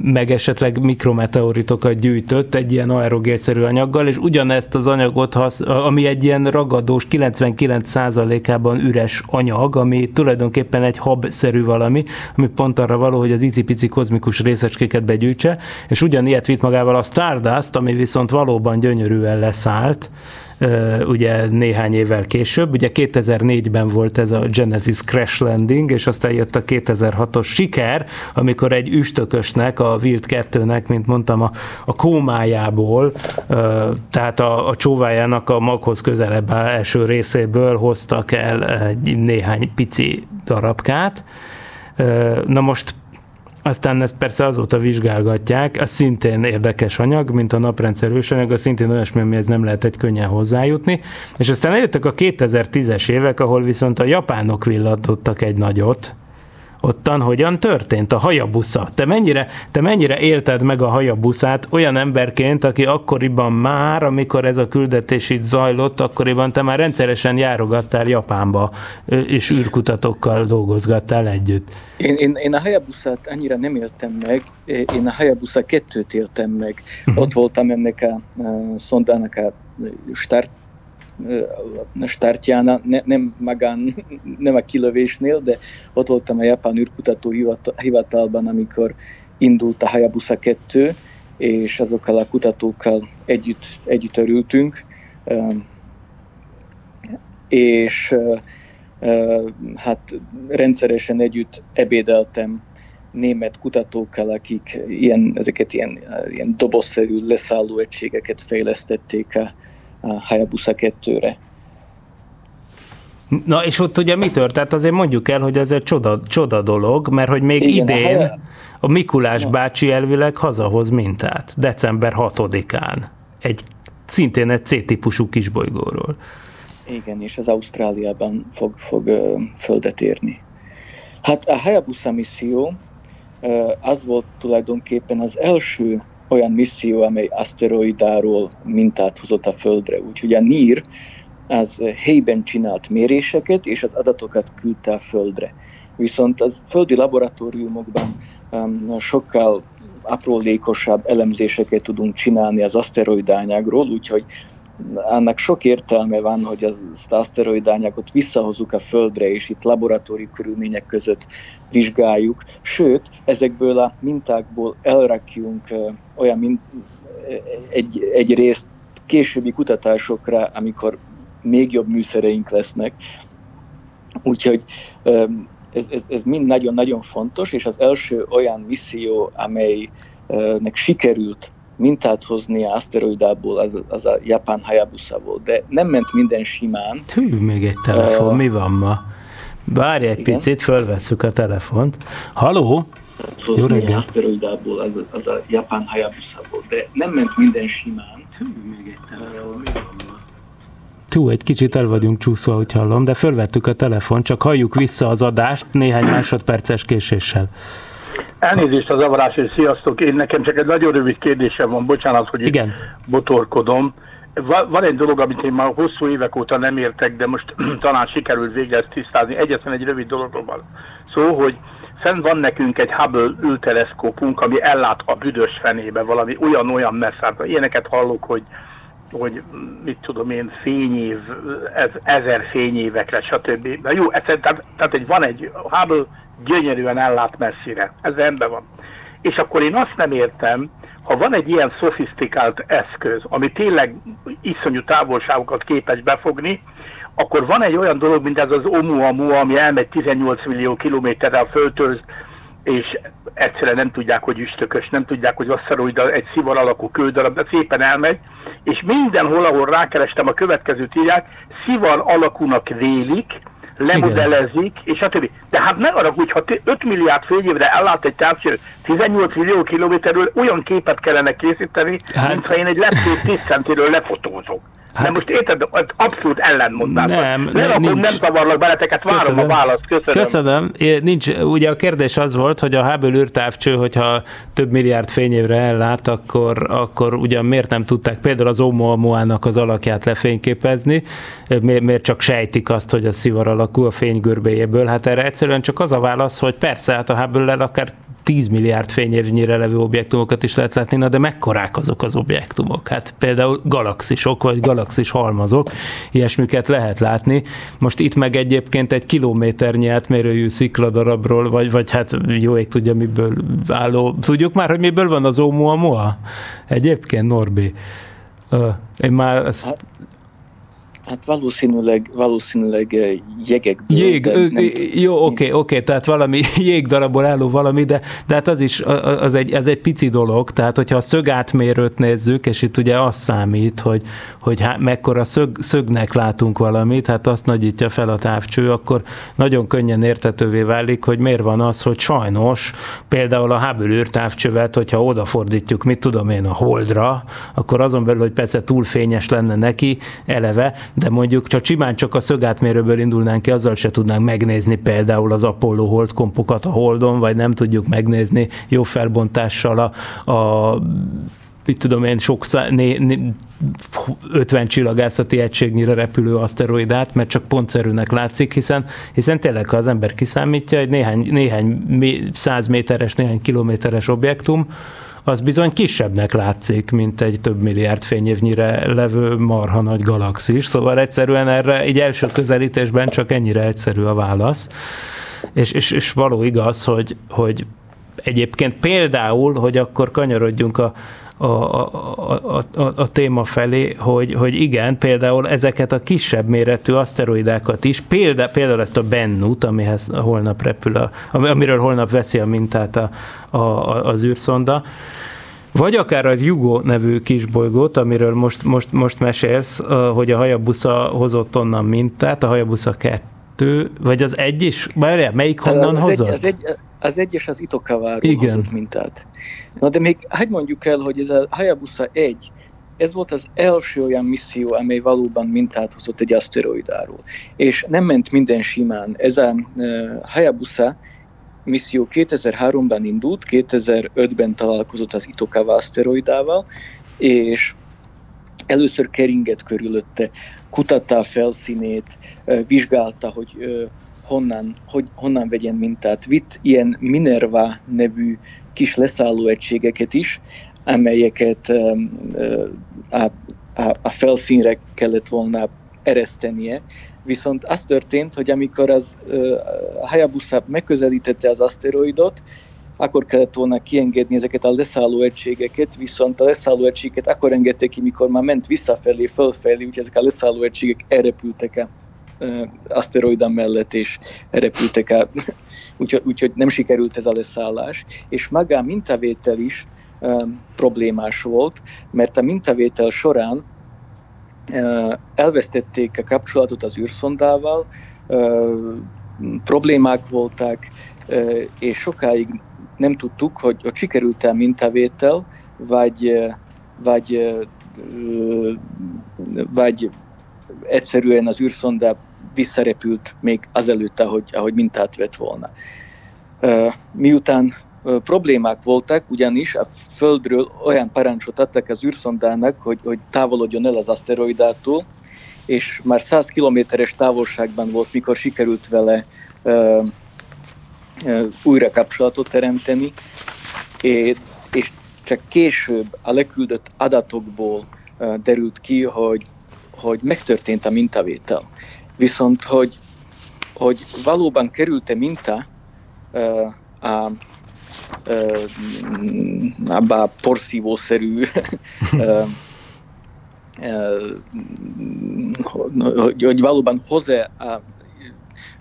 meg esetleg mikrometeoritokat gyűjtött egy ilyen aerogélszerű anyaggal, és ugyanezt az anyagot, hasz, ami egy ilyen ragadós, 99%-ában üres anyag, ami tulajdonképpen egy habszerű valami, ami pont arra való, hogy az icipici kozmikus részecskéket begyűjtse, és ugyanilyet vitt magával a Stardust, ami viszont valóban gyönyörűen leszállt, ugye néhány évvel később. Ugye 2004-ben volt ez a Genesis Crash Landing, és aztán jött a 2006-os siker, amikor egy üstökösnek, a Wild 2-nek, mint mondtam, a, a kómájából, tehát a, a csóvájának a maghoz közelebb első részéből hoztak el egy néhány pici darabkát. Na most aztán ezt persze azóta vizsgálgatják, az szintén érdekes anyag, mint a naprendszer az szintén olyasmi, amihez nem lehet egy könnyen hozzájutni. És aztán eljöttek a 2010-es évek, ahol viszont a japánok villantottak egy nagyot, ottan hogyan történt a hajabusza. Te mennyire, te mennyire élted meg a hajabuszát olyan emberként, aki akkoriban már, amikor ez a küldetés itt zajlott, akkoriban te már rendszeresen járogattál Japánba, és űrkutatókkal dolgozgattál együtt. Én, én, én a Hayabusa-t annyira nem éltem meg, én a Hayabusa kettőt éltem meg. Uh-huh. Ott voltam ennek a, a szondának a start startjánál, ne, nem magán, nem a kilövésnél, de ott voltam a japán űrkutató hivatalban, amikor indult a Hayabusa 2, és azokkal a kutatókkal együtt, együtt örültünk. És hát rendszeresen együtt ebédeltem német kutatókkal, akik ilyen, ezeket ilyen, ilyen dobozszerű leszálló egységeket fejlesztették a, a Hayabusa 2-re. Na és ott ugye mi történt? Azért mondjuk el, hogy ez egy csoda, csoda dolog, mert hogy még Igen, idén a, Haya... a Mikulás no. bácsi elvileg hazahoz mintát, december 6-án. Egy, szintén egy C-típusú kisbolygóról. Igen, és az Ausztráliában fog, fog ö, földet érni. Hát a Hayabusa misszió az volt tulajdonképpen az első olyan misszió, amely aszteroidáról mintát hozott a Földre. Úgyhogy a NIR az helyben csinált méréseket, és az adatokat küldte a Földre. Viszont az földi laboratóriumokban um, sokkal aprólékosabb elemzéseket tudunk csinálni az aszteroidányágról, úgyhogy annak sok értelme van, hogy az aszteroidányágot visszahozzuk a Földre, és itt laboratóriumi körülmények között vizsgáljuk. Sőt, ezekből a mintákból elrakjunk olyan mint egy, egy részt későbbi kutatásokra, amikor még jobb műszereink lesznek. Úgyhogy ez, ez, ez mind nagyon-nagyon fontos, és az első olyan misszió, amelynek sikerült mintát hozni a aszteroidából, az, az a japán Hayabusa volt, de nem ment minden simán. Hű, még egy telefon, uh, mi van ma? Várj egy igen? picit, fölvesszük a telefont. Haló? Jó reggelt! Aszteroidából, az, az a japán Hayabusa volt, de nem ment minden simán. Hű, még egy telefon, mi van? Tú, egy kicsit el vagyunk csúszva, hogy hallom, de fölvettük a telefon, csak halljuk vissza az adást néhány másodperces késéssel. Elnézést az avarás, és sziasztok. Én nekem csak egy nagyon rövid kérdésem van, bocsánat, hogy Igen. botorkodom. Van egy dolog, amit én már hosszú évek óta nem értek, de most talán sikerült végre ezt tisztázni. Egyetlen egy rövid dologról van szó, hogy fenn van nekünk egy Hubble ülteleszkópunk, ami ellát a büdös fenébe valami olyan-olyan messze. Ilyeneket hallok, hogy hogy mit tudom én, fényév, ez, ezer fényévekre, stb. De jó, ez, tehát, tehát egy, van egy Hubble gyönyörűen ellát messzire, ez rendben van. És akkor én azt nem értem, ha van egy ilyen szofisztikált eszköz, ami tényleg iszonyú távolságokat képes befogni, akkor van egy olyan dolog, mint ez az Oumuamua, ami elmegy 18 millió kilométerre a földtől, és egyszerűen nem tudják, hogy üstökös, nem tudják, hogy aszteroida egy szivar alakú kődarab, de szépen elmegy, és mindenhol, ahol rákerestem a következőt írják, szivar alakúnak vélik, lemodellezik, és stb. De hát ne arra, hogy ha 5 milliárd fényévre ellát egy távcső 18 millió kilométerről, olyan képet kellene készíteni, hát... mintha én egy lepkét 10 centiről lefotózok. Hát, de most érted, abszolút ellentmondás. Nem, nem, nem, nincs. nem zavarlak beleteket, várom köszönöm. a választ, köszönöm. Köszönöm. Nincs, ugye a kérdés az volt, hogy a Hubble űrtávcső, hogyha több milliárd fényévre ellát, akkor, akkor ugyan miért nem tudták például az Oumuamua-nak az alakját lefényképezni, miért, miért csak sejtik azt, hogy a szivar alakú a fénygörbéjéből? Hát erre egyszerűen csak az a válasz, hogy persze, hát a Hubble-lel akár 10 milliárd fényévnyire levő objektumokat is lehet látni, na de mekkorák azok az objektumok? Hát például galaxisok, vagy galaxis halmazok, ilyesmiket lehet látni. Most itt meg egyébként egy kilométernyi átmérőjű szikladarabról, vagy, vagy hát jó ég tudja miből álló, tudjuk már, hogy miből van az Oumuamua? Egyébként, Norbi. Én már ezt hát, valószínűleg, valószínűleg eh, jegekből. Jég, nem, jó, oké, oké, okay, okay, tehát valami jégdarabból álló valami, de, de hát az is, az egy, az egy pici dolog, tehát hogyha a szögátmérőt nézzük, és itt ugye az számít, hogy, hogy há, mekkora szög, szögnek látunk valamit, hát azt nagyítja fel a távcső, akkor nagyon könnyen értetővé válik, hogy miért van az, hogy sajnos például a Hubble űrtávcsövet, hogyha odafordítjuk, mit tudom én, a Holdra, akkor azon belül, hogy persze túl fényes lenne neki eleve, de mondjuk csak csimán csak a szögátmérőből indulnánk ki, azzal se tudnánk megnézni például az Apollo holdkompokat a Holdon, vagy nem tudjuk megnézni jó felbontással a, a mit tudom én, sok szá, né, né, 50 csillagászati egységnyire repülő aszteroidát, mert csak pontszerűnek látszik, hiszen, hiszen tényleg, ha az ember kiszámítja, egy néhány, néhány száz méteres, néhány kilométeres objektum, az bizony kisebbnek látszik, mint egy több milliárd fényévnyire levő marha nagy galaxis. Szóval egyszerűen erre egy első közelítésben csak ennyire egyszerű a válasz. És, és, és való igaz, hogy, hogy egyébként például, hogy akkor kanyarodjunk a, a, a, a, a, a téma felé, hogy, hogy igen, például ezeket a kisebb méretű aszteroidákat is, például, például ezt a Bennut, amihez holnap repül, a, amiről holnap veszi a mintát a, a, az űrszonda, vagy akár a Jugo nevű kisbolygót, amiről most, most, most mesélsz, hogy a Hayabusa hozott onnan mintát, a Hayabusa 2, vagy az egy is? Várjál, melyik honnan az hozott? Egy, az, egy, az egyes az Itokaváról Igen. hozott mintát. Na de még hát mondjuk el, hogy ez a Hayabusa 1, ez volt az első olyan misszió, amely valóban mintát hozott egy aszteroidáról. És nem ment minden simán. Ez a uh, Hayabusa misszió 2003-ban indult, 2005-ben találkozott az Itokawa aszteroidával, és először keringett körülötte, kutatta a felszínét, vizsgálta, hogy honnan, hogy, honnan vegyen mintát. Vitt ilyen Minerva nevű kis leszálló egységeket is, amelyeket a, a, a felszínre kellett volna eresztenie, Viszont az történt, hogy amikor az a Hayabusa megközelítette az aszteroidot, akkor kellett volna kiengedni ezeket a leszálló egységeket, viszont a leszálló egységeket akkor engedték ki, mikor már ment visszafelé, fölfelé, úgyhogy ezek a leszálló egységek elrepültek a aszteroida mellett, és elrepültek el. úgyhogy, úgyhogy nem sikerült ez a leszállás. És maga a mintavétel is problémás volt, mert a mintavétel során elvesztették a kapcsolatot az űrszondával, problémák voltak, és sokáig nem tudtuk, hogy, hogy sikerült-e a mintavétel, vagy, vagy, vagy egyszerűen az űrszonda visszarepült még azelőtt, ahogy, ahogy mintát vett volna. Miután problémák voltak, ugyanis a Földről olyan parancsot adtak az űrszondának, hogy, hogy távolodjon el az aszteroidától, és már 100 kilométeres távolságban volt, mikor sikerült vele uh, uh, újra kapcsolatot teremteni, és, és csak később a leküldött adatokból uh, derült ki, hogy, hogy megtörtént a mintavétel. Viszont, hogy, hogy valóban került-e minta uh, a abba a porszívószerű hogy, hogy valóban hozzá a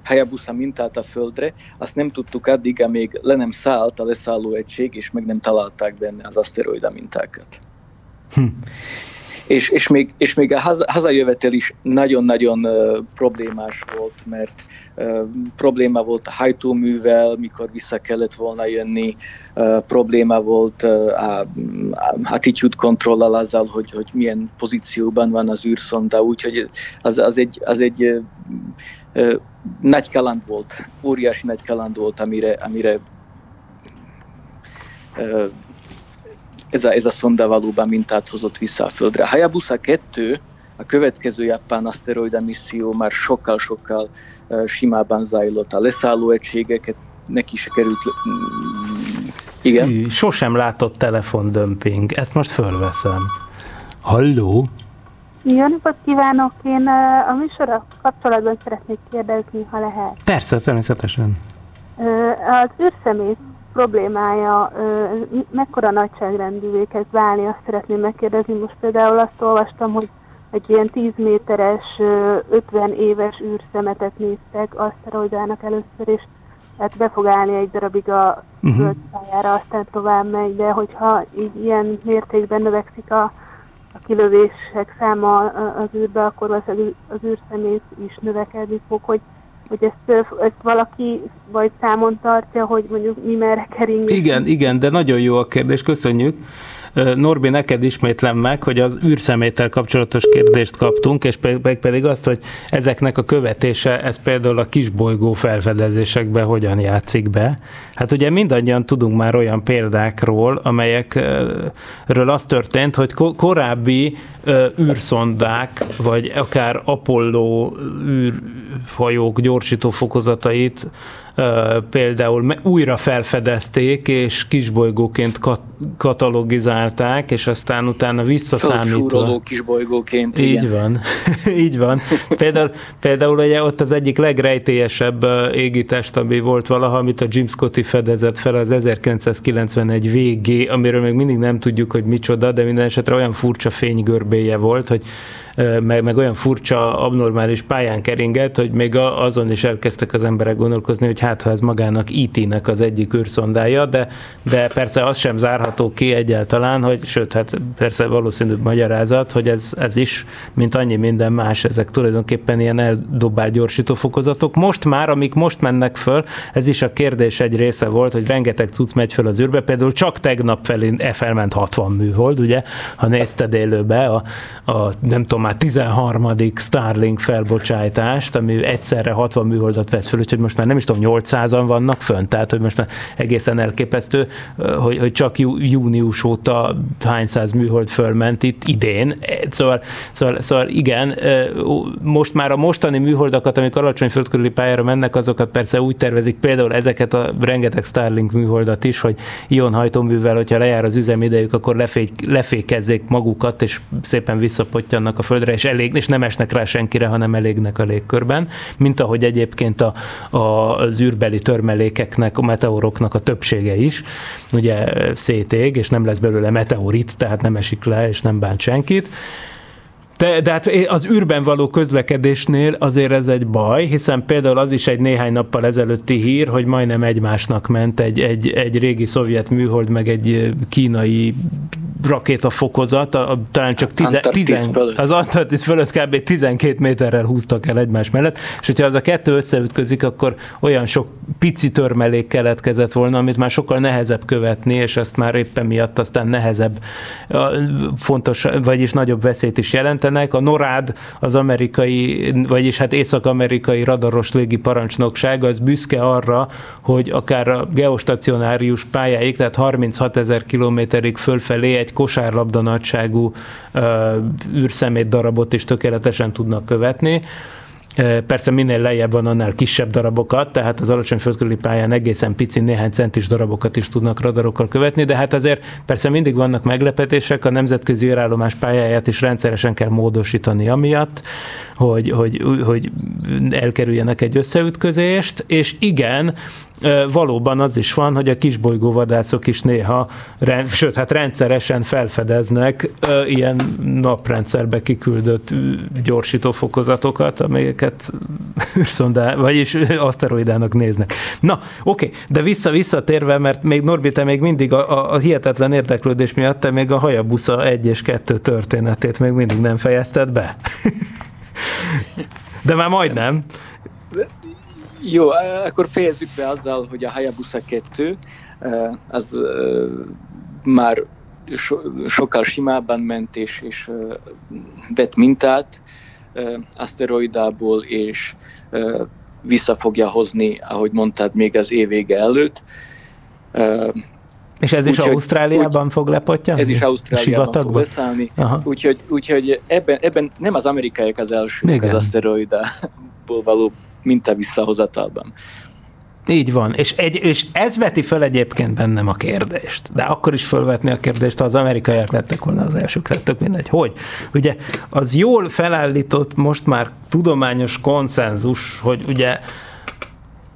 Hayabusa mintát a Földre, azt nem tudtuk addig, amíg le nem szállt a leszálló egység, és meg nem találták benne az aszteroida mintákat. Hm és, és, még, és még a haza, hazajövetel is nagyon-nagyon uh, problémás volt, mert uh, probléma volt a hajtóművel, mikor vissza kellett volna jönni, uh, probléma volt a, a attitude control azzal, hogy, hogy milyen pozícióban van az űrszonda, úgyhogy az, az egy, az egy nagy kaland volt, óriási nagy kaland volt, amire, amire ez a, ez a szonda valóban mintát hozott vissza a Földre. A Hayabusa 2, a következő japán aszteroida misszió már sokkal-sokkal uh, simában zajlott. A leszálló egységeket neki se került... Mm, igen? Hű, sosem látott telefondömping, ezt most fölveszem. Halló? Jó napot kívánok! Én a műsorra kapcsolatban szeretnék kérdezni, ha lehet. Persze, természetesen. Az űrszemész problémája mekkora nagyságrendűvé kezd válni, azt szeretném megkérdezni. Most például azt olvastam, hogy egy ilyen 10 méteres, 50 éves űrszemetet néztek aszteroidának először, és hát be fog állni egy darabig a uh-huh. földpályára, aztán tovább megy, de hogyha így ilyen mértékben növekszik a, a kilövések száma az űrbe, akkor az, az űrszemész is növekedni fog, hogy hogy ezt, ezt valaki vagy számon tartja, hogy mondjuk mi merre kering. Igen, igen, de nagyon jó a kérdés, köszönjük. Norbi, neked ismétlem meg, hogy az űrszeméttel kapcsolatos kérdést kaptunk, és pedig azt, hogy ezeknek a követése, ez például a kisbolygó felfedezésekben hogyan játszik be. Hát ugye mindannyian tudunk már olyan példákról, amelyekről az történt, hogy korábbi űrszondák, vagy akár Apollo űrhajók gyorsító fokozatait például újra felfedezték, és kisbolygóként kat- katalogizálták, és aztán utána visszaszámítva... kisbolygóként, Így igen. van, így van. Például, például ugye ott az egyik legrejtélyesebb égitest, ami volt valaha, amit a Jim Scotty fedezett fel, az 1991 VG, amiről még mindig nem tudjuk, hogy micsoda, de minden esetre olyan furcsa fénygörbéje volt, hogy meg, meg olyan furcsa, abnormális pályán keringett, hogy még azon is elkezdtek az emberek gondolkozni, hogy hát ha ez magának IT-nek az egyik űrszondája, de, de persze az sem zárható ki egyáltalán, hogy sőt, hát persze valószínűbb magyarázat, hogy ez, ez is, mint annyi minden más, ezek tulajdonképpen ilyen eldobált gyorsító fokozatok. Most már, amik most mennek föl, ez is a kérdés egy része volt, hogy rengeteg cucc megy föl az űrbe, például csak tegnap felé felment 60 műhold, ugye, ha nézted élőbe a, a nem tudom, már 13. Starlink felbocsájtást, ami egyszerre 60 műholdat vesz föl, úgyhogy most már nem is tudom, 800-an vannak fönn, tehát hogy most egészen elképesztő, hogy, hogy csak jú, június óta hány száz műhold fölment itt idén. Szóval, szóval, szóval igen, most már a mostani műholdakat, amik alacsony földkörüli pályára mennek, azokat persze úgy tervezik, például ezeket a rengeteg Starlink műholdat is, hogy ionhajtóművel, hogyha lejár az üzemidejük, akkor lefé, lefékezzék magukat, és szépen visszapottyannak a földre, és elég, és nem esnek rá senkire, hanem elégnek a légkörben, mint ahogy egyébként a, a, az űrbeli törmelékeknek, a meteoroknak a többsége is, ugye szétég, és nem lesz belőle meteorit, tehát nem esik le, és nem bánt senkit. De, de hát az űrben való közlekedésnél azért ez egy baj, hiszen például az is egy néhány nappal ezelőtti hír, hogy majdnem egymásnak ment egy, egy, egy régi szovjet műhold, meg egy kínai rakétafokozat, a, talán csak tizen, tizen, az Antarktisz fölött kb. 12 méterrel húztak el egymás mellett, és hogyha az a kettő összeütközik, akkor olyan sok pici törmelék keletkezett volna, amit már sokkal nehezebb követni, és ezt már éppen miatt aztán nehezebb, fontos, vagyis nagyobb veszélyt is jelentenek. A NORAD, az amerikai, vagyis hát észak-amerikai radaros légi parancsnokság, az büszke arra, hogy akár a geostacionárius pályáig, tehát 36 ezer kilométerig fölfelé egy kosárlabda nagyságú űrszemét darabot is tökéletesen tudnak követni. Persze minél lejjebb van, annál kisebb darabokat, tehát az alacsony földkörüli pályán egészen pici, néhány centis darabokat is tudnak radarokkal követni, de hát azért persze mindig vannak meglepetések, a nemzetközi űrállomás pályáját is rendszeresen kell módosítani amiatt, hogy, hogy, hogy elkerüljenek egy összeütközést, és igen, valóban az is van, hogy a kisbolygóvadászok is néha, sőt, hát rendszeresen felfedeznek ilyen naprendszerbe kiküldött gyorsító fokozatokat, amelyeket szondá, vagyis aszteroidának néznek. Na, oké, de vissza, visszatérve, mert még Norbi, te még mindig a, a, a hihetetlen érdeklődés miatt te még a Hayabusa 1 és 2 történetét még mindig nem fejezted be. De már majdnem. Jó, akkor fejezzük be azzal, hogy a Hayabusa 2 az már so, sokkal simábban ment és, és vett mintát aszteroidából, és vissza fogja hozni, ahogy mondtad, még az év vége előtt. És ez úgy, is hogy, Ausztráliában úgy, fog lepottyanni? Ez is Ausztráliában fog leszállni. Úgyhogy, úgyhogy ebben, ebben nem az amerikaiak az elsők az aszteroidából való minta visszahozatalban. Így van, és, egy, és ez veti fel egyébként bennem a kérdést, de akkor is felvetni a kérdést, ha az amerikaiak lettek volna az elsők, lettek mindegy. Hogy? Ugye az jól felállított, most már tudományos konszenzus, hogy ugye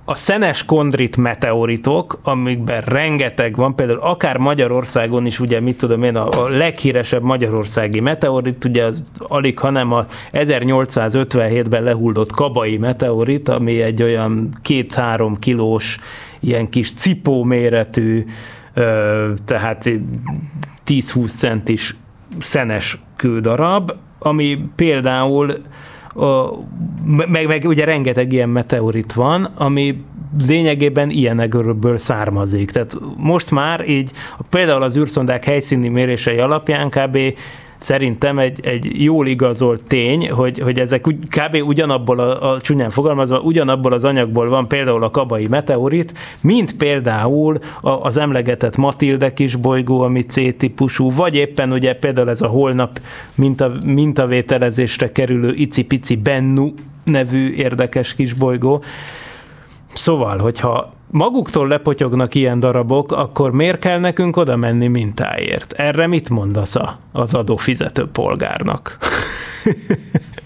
a szenes kondrit meteoritok, amikben rengeteg van, például akár Magyarországon is, ugye mit tudom én, a, a leghíresebb magyarországi meteorit, ugye az alig, hanem a 1857-ben lehullott kabai meteorit, ami egy olyan két-három kilós, ilyen kis cipó méretű, tehát 10-20 centis szenes kődarab, ami például meg, meg ugye rengeteg ilyen meteorit van, ami lényegében ilyenekből származik. Tehát most már így például az űrszondák helyszíni mérései alapján kb szerintem egy, egy jól igazolt tény, hogy, hogy ezek úgy, kb. ugyanabból a, a csúnyán fogalmazva, ugyanabból az anyagból van például a kabai meteorit, mint például a, az emlegetett Matilde bolygó, ami C-típusú, vagy éppen ugye például ez a holnap minta, mintavételezésre kerülő icipici Bennu nevű érdekes kisbolygó. Szóval, hogyha maguktól lepotyognak ilyen darabok, akkor miért kell nekünk oda menni mintáért? Erre mit mondasz az adófizető polgárnak?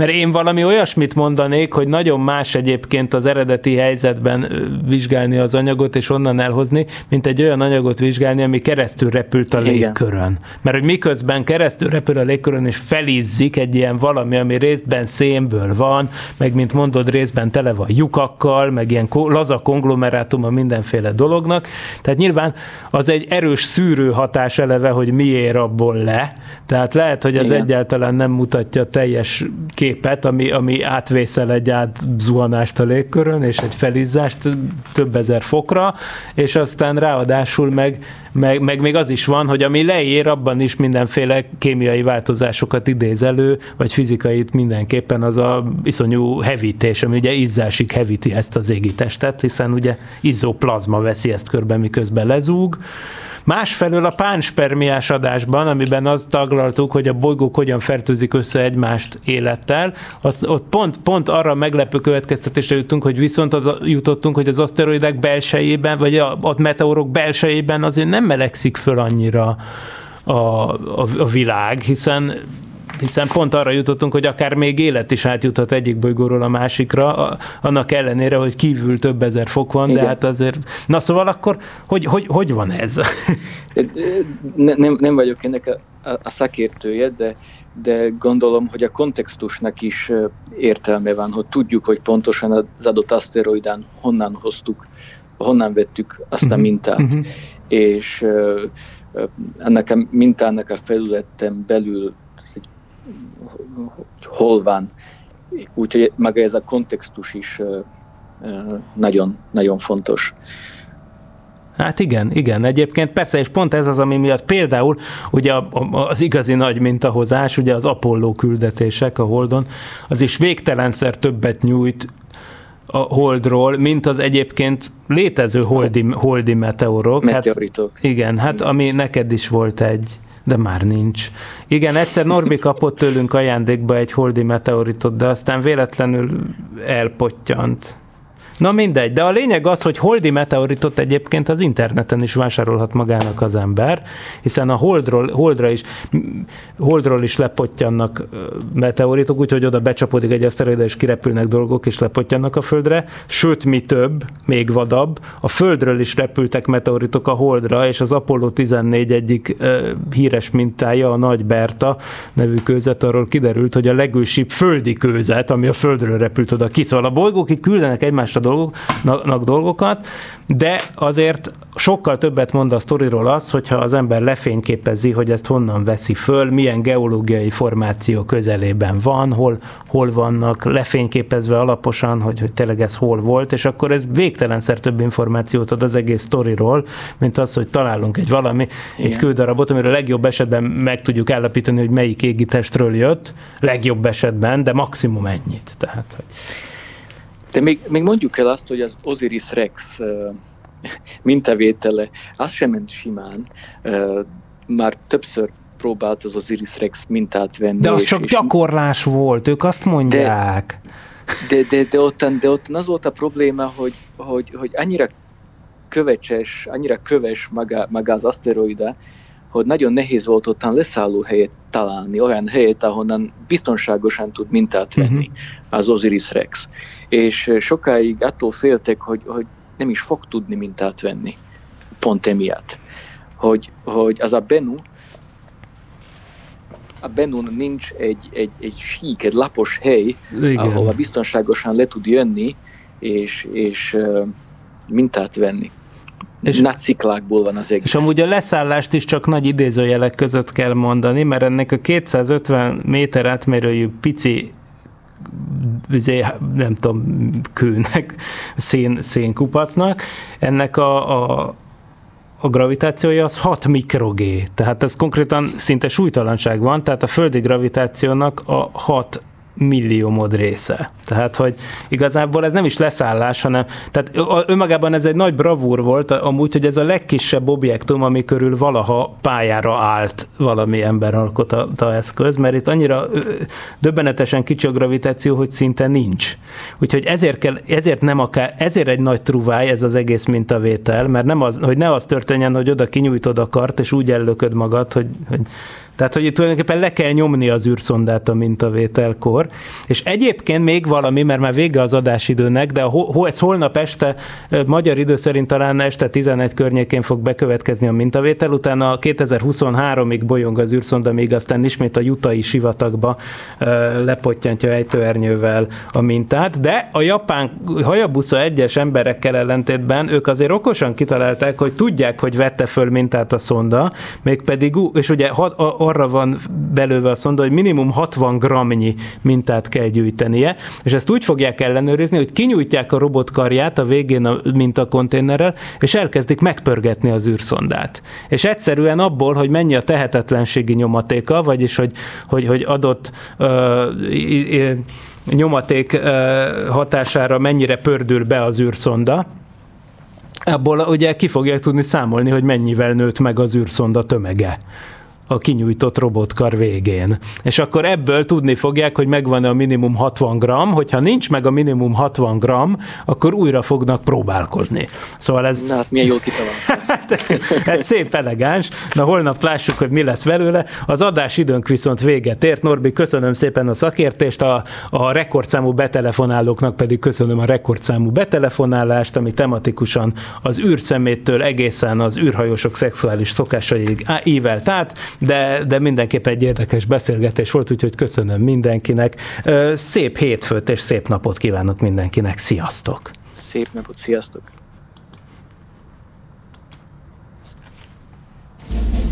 Mert én valami olyasmit mondanék, hogy nagyon más egyébként az eredeti helyzetben vizsgálni az anyagot, és onnan elhozni, mint egy olyan anyagot vizsgálni, ami keresztül repült a légkörön. Mert hogy miközben keresztül repül a légkörön, és felizzik egy ilyen valami, ami részben szénből van, meg mint mondod, részben tele van lyukakkal, meg ilyen laza konglomerátum a mindenféle dolognak. Tehát nyilván az egy erős szűrő hatás eleve, hogy miért abból le. Tehát lehet, hogy az Igen. egyáltalán nem mutatja teljes kép képet, ami, ami átvészel egy átzuhanást a légkörön, és egy felizzást több ezer fokra, és aztán ráadásul meg, meg, meg még az is van, hogy ami leér, abban is mindenféle kémiai változásokat idéz elő, vagy fizikait mindenképpen az a iszonyú hevítés, ami ugye izzásig hevíti ezt az égitestet, hiszen ugye izzóplazma veszi ezt körbe, miközben lezúg, Másfelől a pánspermiás adásban, amiben azt taglaltuk, hogy a bolygók hogyan fertőzik össze egymást élettel, az, ott pont, pont arra meglepő következtetésre jutunk, hogy viszont az, jutottunk, hogy az aszteroidák belsejében, vagy a, a meteorok belsejében azért nem melegszik föl annyira a, a, a világ, hiszen hiszen pont arra jutottunk, hogy akár még élet is átjuthat egyik bolygóról a másikra, annak ellenére, hogy kívül több ezer fok van, Igen. de hát azért... Na szóval akkor, hogy, hogy, hogy van ez? Ne, nem, nem vagyok ennek a, a, a szakértője, de, de gondolom, hogy a kontextusnak is értelme van, hogy tudjuk, hogy pontosan az adott aszteroidán honnan hoztuk, honnan vettük azt a mhm. mintát, uh-huh. és ennek a mintának a felületen belül hol van. Úgyhogy maga ez a kontextus is nagyon, nagyon fontos. Hát igen, igen, egyébként persze, és pont ez az, ami miatt például ugye az igazi nagy mintahozás, ugye az Apollo küldetések a Holdon, az is végtelenszer többet nyújt a Holdról, mint az egyébként létező holdi, holdi meteorok. Meteoritok. Hát, igen, hát ami neked is volt egy de már nincs. Igen, egyszer Norbi kapott tőlünk ajándékba egy holdi meteoritot, de aztán véletlenül elpottyant. Na mindegy, de a lényeg az, hogy holdi meteoritot egyébként az interneten is vásárolhat magának az ember, hiszen a holdról, holdra is, holdról is lepottyannak meteoritok, úgyhogy oda becsapódik egy aszteroida, és kirepülnek dolgok, és lepottyannak a földre. Sőt, mi több, még vadabb, a földről is repültek meteoritok a holdra, és az Apollo 14 egyik uh, híres mintája, a Nagy Berta nevű kőzet, arról kiderült, hogy a legősibb földi kőzet, ami a földről repült oda ki. Szóval a bolygók itt küldenek egymásra dolgoknak dolgokat, de azért sokkal többet mond a sztoriról az, hogyha az ember lefényképezi, hogy ezt honnan veszi föl, milyen geológiai formáció közelében van, hol, hol vannak, lefényképezve alaposan, hogy, hogy tényleg ez hol volt, és akkor ez végtelenszer több információt ad az egész sztoriról, mint az, hogy találunk egy valami, Igen. egy kődarabot, amiről legjobb esetben meg tudjuk állapítani, hogy melyik égitestről jött, legjobb esetben, de maximum ennyit. Tehát, hogy... De még, még mondjuk el azt, hogy az Osiris Rex uh, mintavétele, az sem ment simán. Uh, már többször próbált az Osiris Rex mintát venni. De az és, csak és gyakorlás volt, ők azt mondják. De, de, de, de, ottan, de ottan az volt a probléma, hogy, hogy, hogy annyira kövecses, annyira köves maga, maga az aszteroida, hogy nagyon nehéz volt ottan leszálló helyet találni, olyan helyet, ahonnan biztonságosan tud mintát venni uh-huh. az Osiris Rex. És sokáig attól féltek, hogy, hogy nem is fog tudni mintát venni, pont emiatt. Hogy, hogy az a Bennu, a Benun nincs egy, egy, egy sík, egy lapos hely, Igen. ahol biztonságosan le tud jönni, és, és mintát venni és, nagy sziklákból van az egész. És amúgy a leszállást is csak nagy idézőjelek között kell mondani, mert ennek a 250 méter átmérőjű pici nem tudom, kőnek, szén, szénkupacnak, ennek a, a a gravitációja az 6 mikrogé, tehát ez konkrétan szinte súlytalanság van, tehát a földi gravitációnak a 6 milliómod része. Tehát, hogy igazából ez nem is leszállás, hanem tehát önmagában ez egy nagy bravúr volt, amúgy, hogy ez a legkisebb objektum, ami körül valaha pályára állt valami emberalkota eszköz, mert itt annyira döbbenetesen kicsi a gravitáció, hogy szinte nincs. Úgyhogy ezért, kell, ezért nem akár, ezért egy nagy truváj ez az egész mintavétel, mert nem az, hogy ne az történjen, hogy oda kinyújtod a kart, és úgy ellököd magad, hogy, hogy tehát, hogy tulajdonképpen le kell nyomni az űrszondát a mintavételkor. És egyébként még valami, mert már vége az adásidőnek, de ho, ez holnap este, magyar idő szerint talán este 11 környékén fog bekövetkezni a mintavétel, utána 2023-ig bolyong az űrszonda, még aztán ismét a jutai sivatagba lepottyantja ejtőernyővel a mintát, de a japán Hayabusa egyes emberekkel ellentétben ők azért okosan kitalálták, hogy tudják, hogy vette föl mintát a szonda, mégpedig, és ugye a arra van belőve a szonda, hogy minimum 60 gramnyi mintát kell gyűjtenie, és ezt úgy fogják ellenőrizni, hogy kinyújtják a robotkarját a végén a mintakonténerrel, és elkezdik megpörgetni az űrszondát. És egyszerűen abból, hogy mennyi a tehetetlenségi nyomatéka, vagyis hogy, hogy, hogy adott uh, nyomaték hatására mennyire pördül be az űrszonda, abból ugye ki fogják tudni számolni, hogy mennyivel nőtt meg az űrszonda tömege a kinyújtott robotkar végén. És akkor ebből tudni fogják, hogy megvan a minimum 60 gram, hogyha nincs meg a minimum 60 gram, akkor újra fognak próbálkozni. Szóval ez... Na hát milyen jó kitalált. Hát ez, ez szép elegáns. Na holnap lássuk, hogy mi lesz belőle. Az adás időnk viszont véget ért. Norbi, köszönöm szépen a szakértést, a, a rekordszámú betelefonálóknak pedig köszönöm a rekordszámú betelefonálást, ami tematikusan az űrszeméttől egészen az űrhajósok szexuális szokásaig ívelt át de, de mindenképp egy érdekes beszélgetés volt, úgyhogy köszönöm mindenkinek. Szép hétfőt és szép napot kívánok mindenkinek. Sziasztok! Szép napot, sziasztok! Thank you.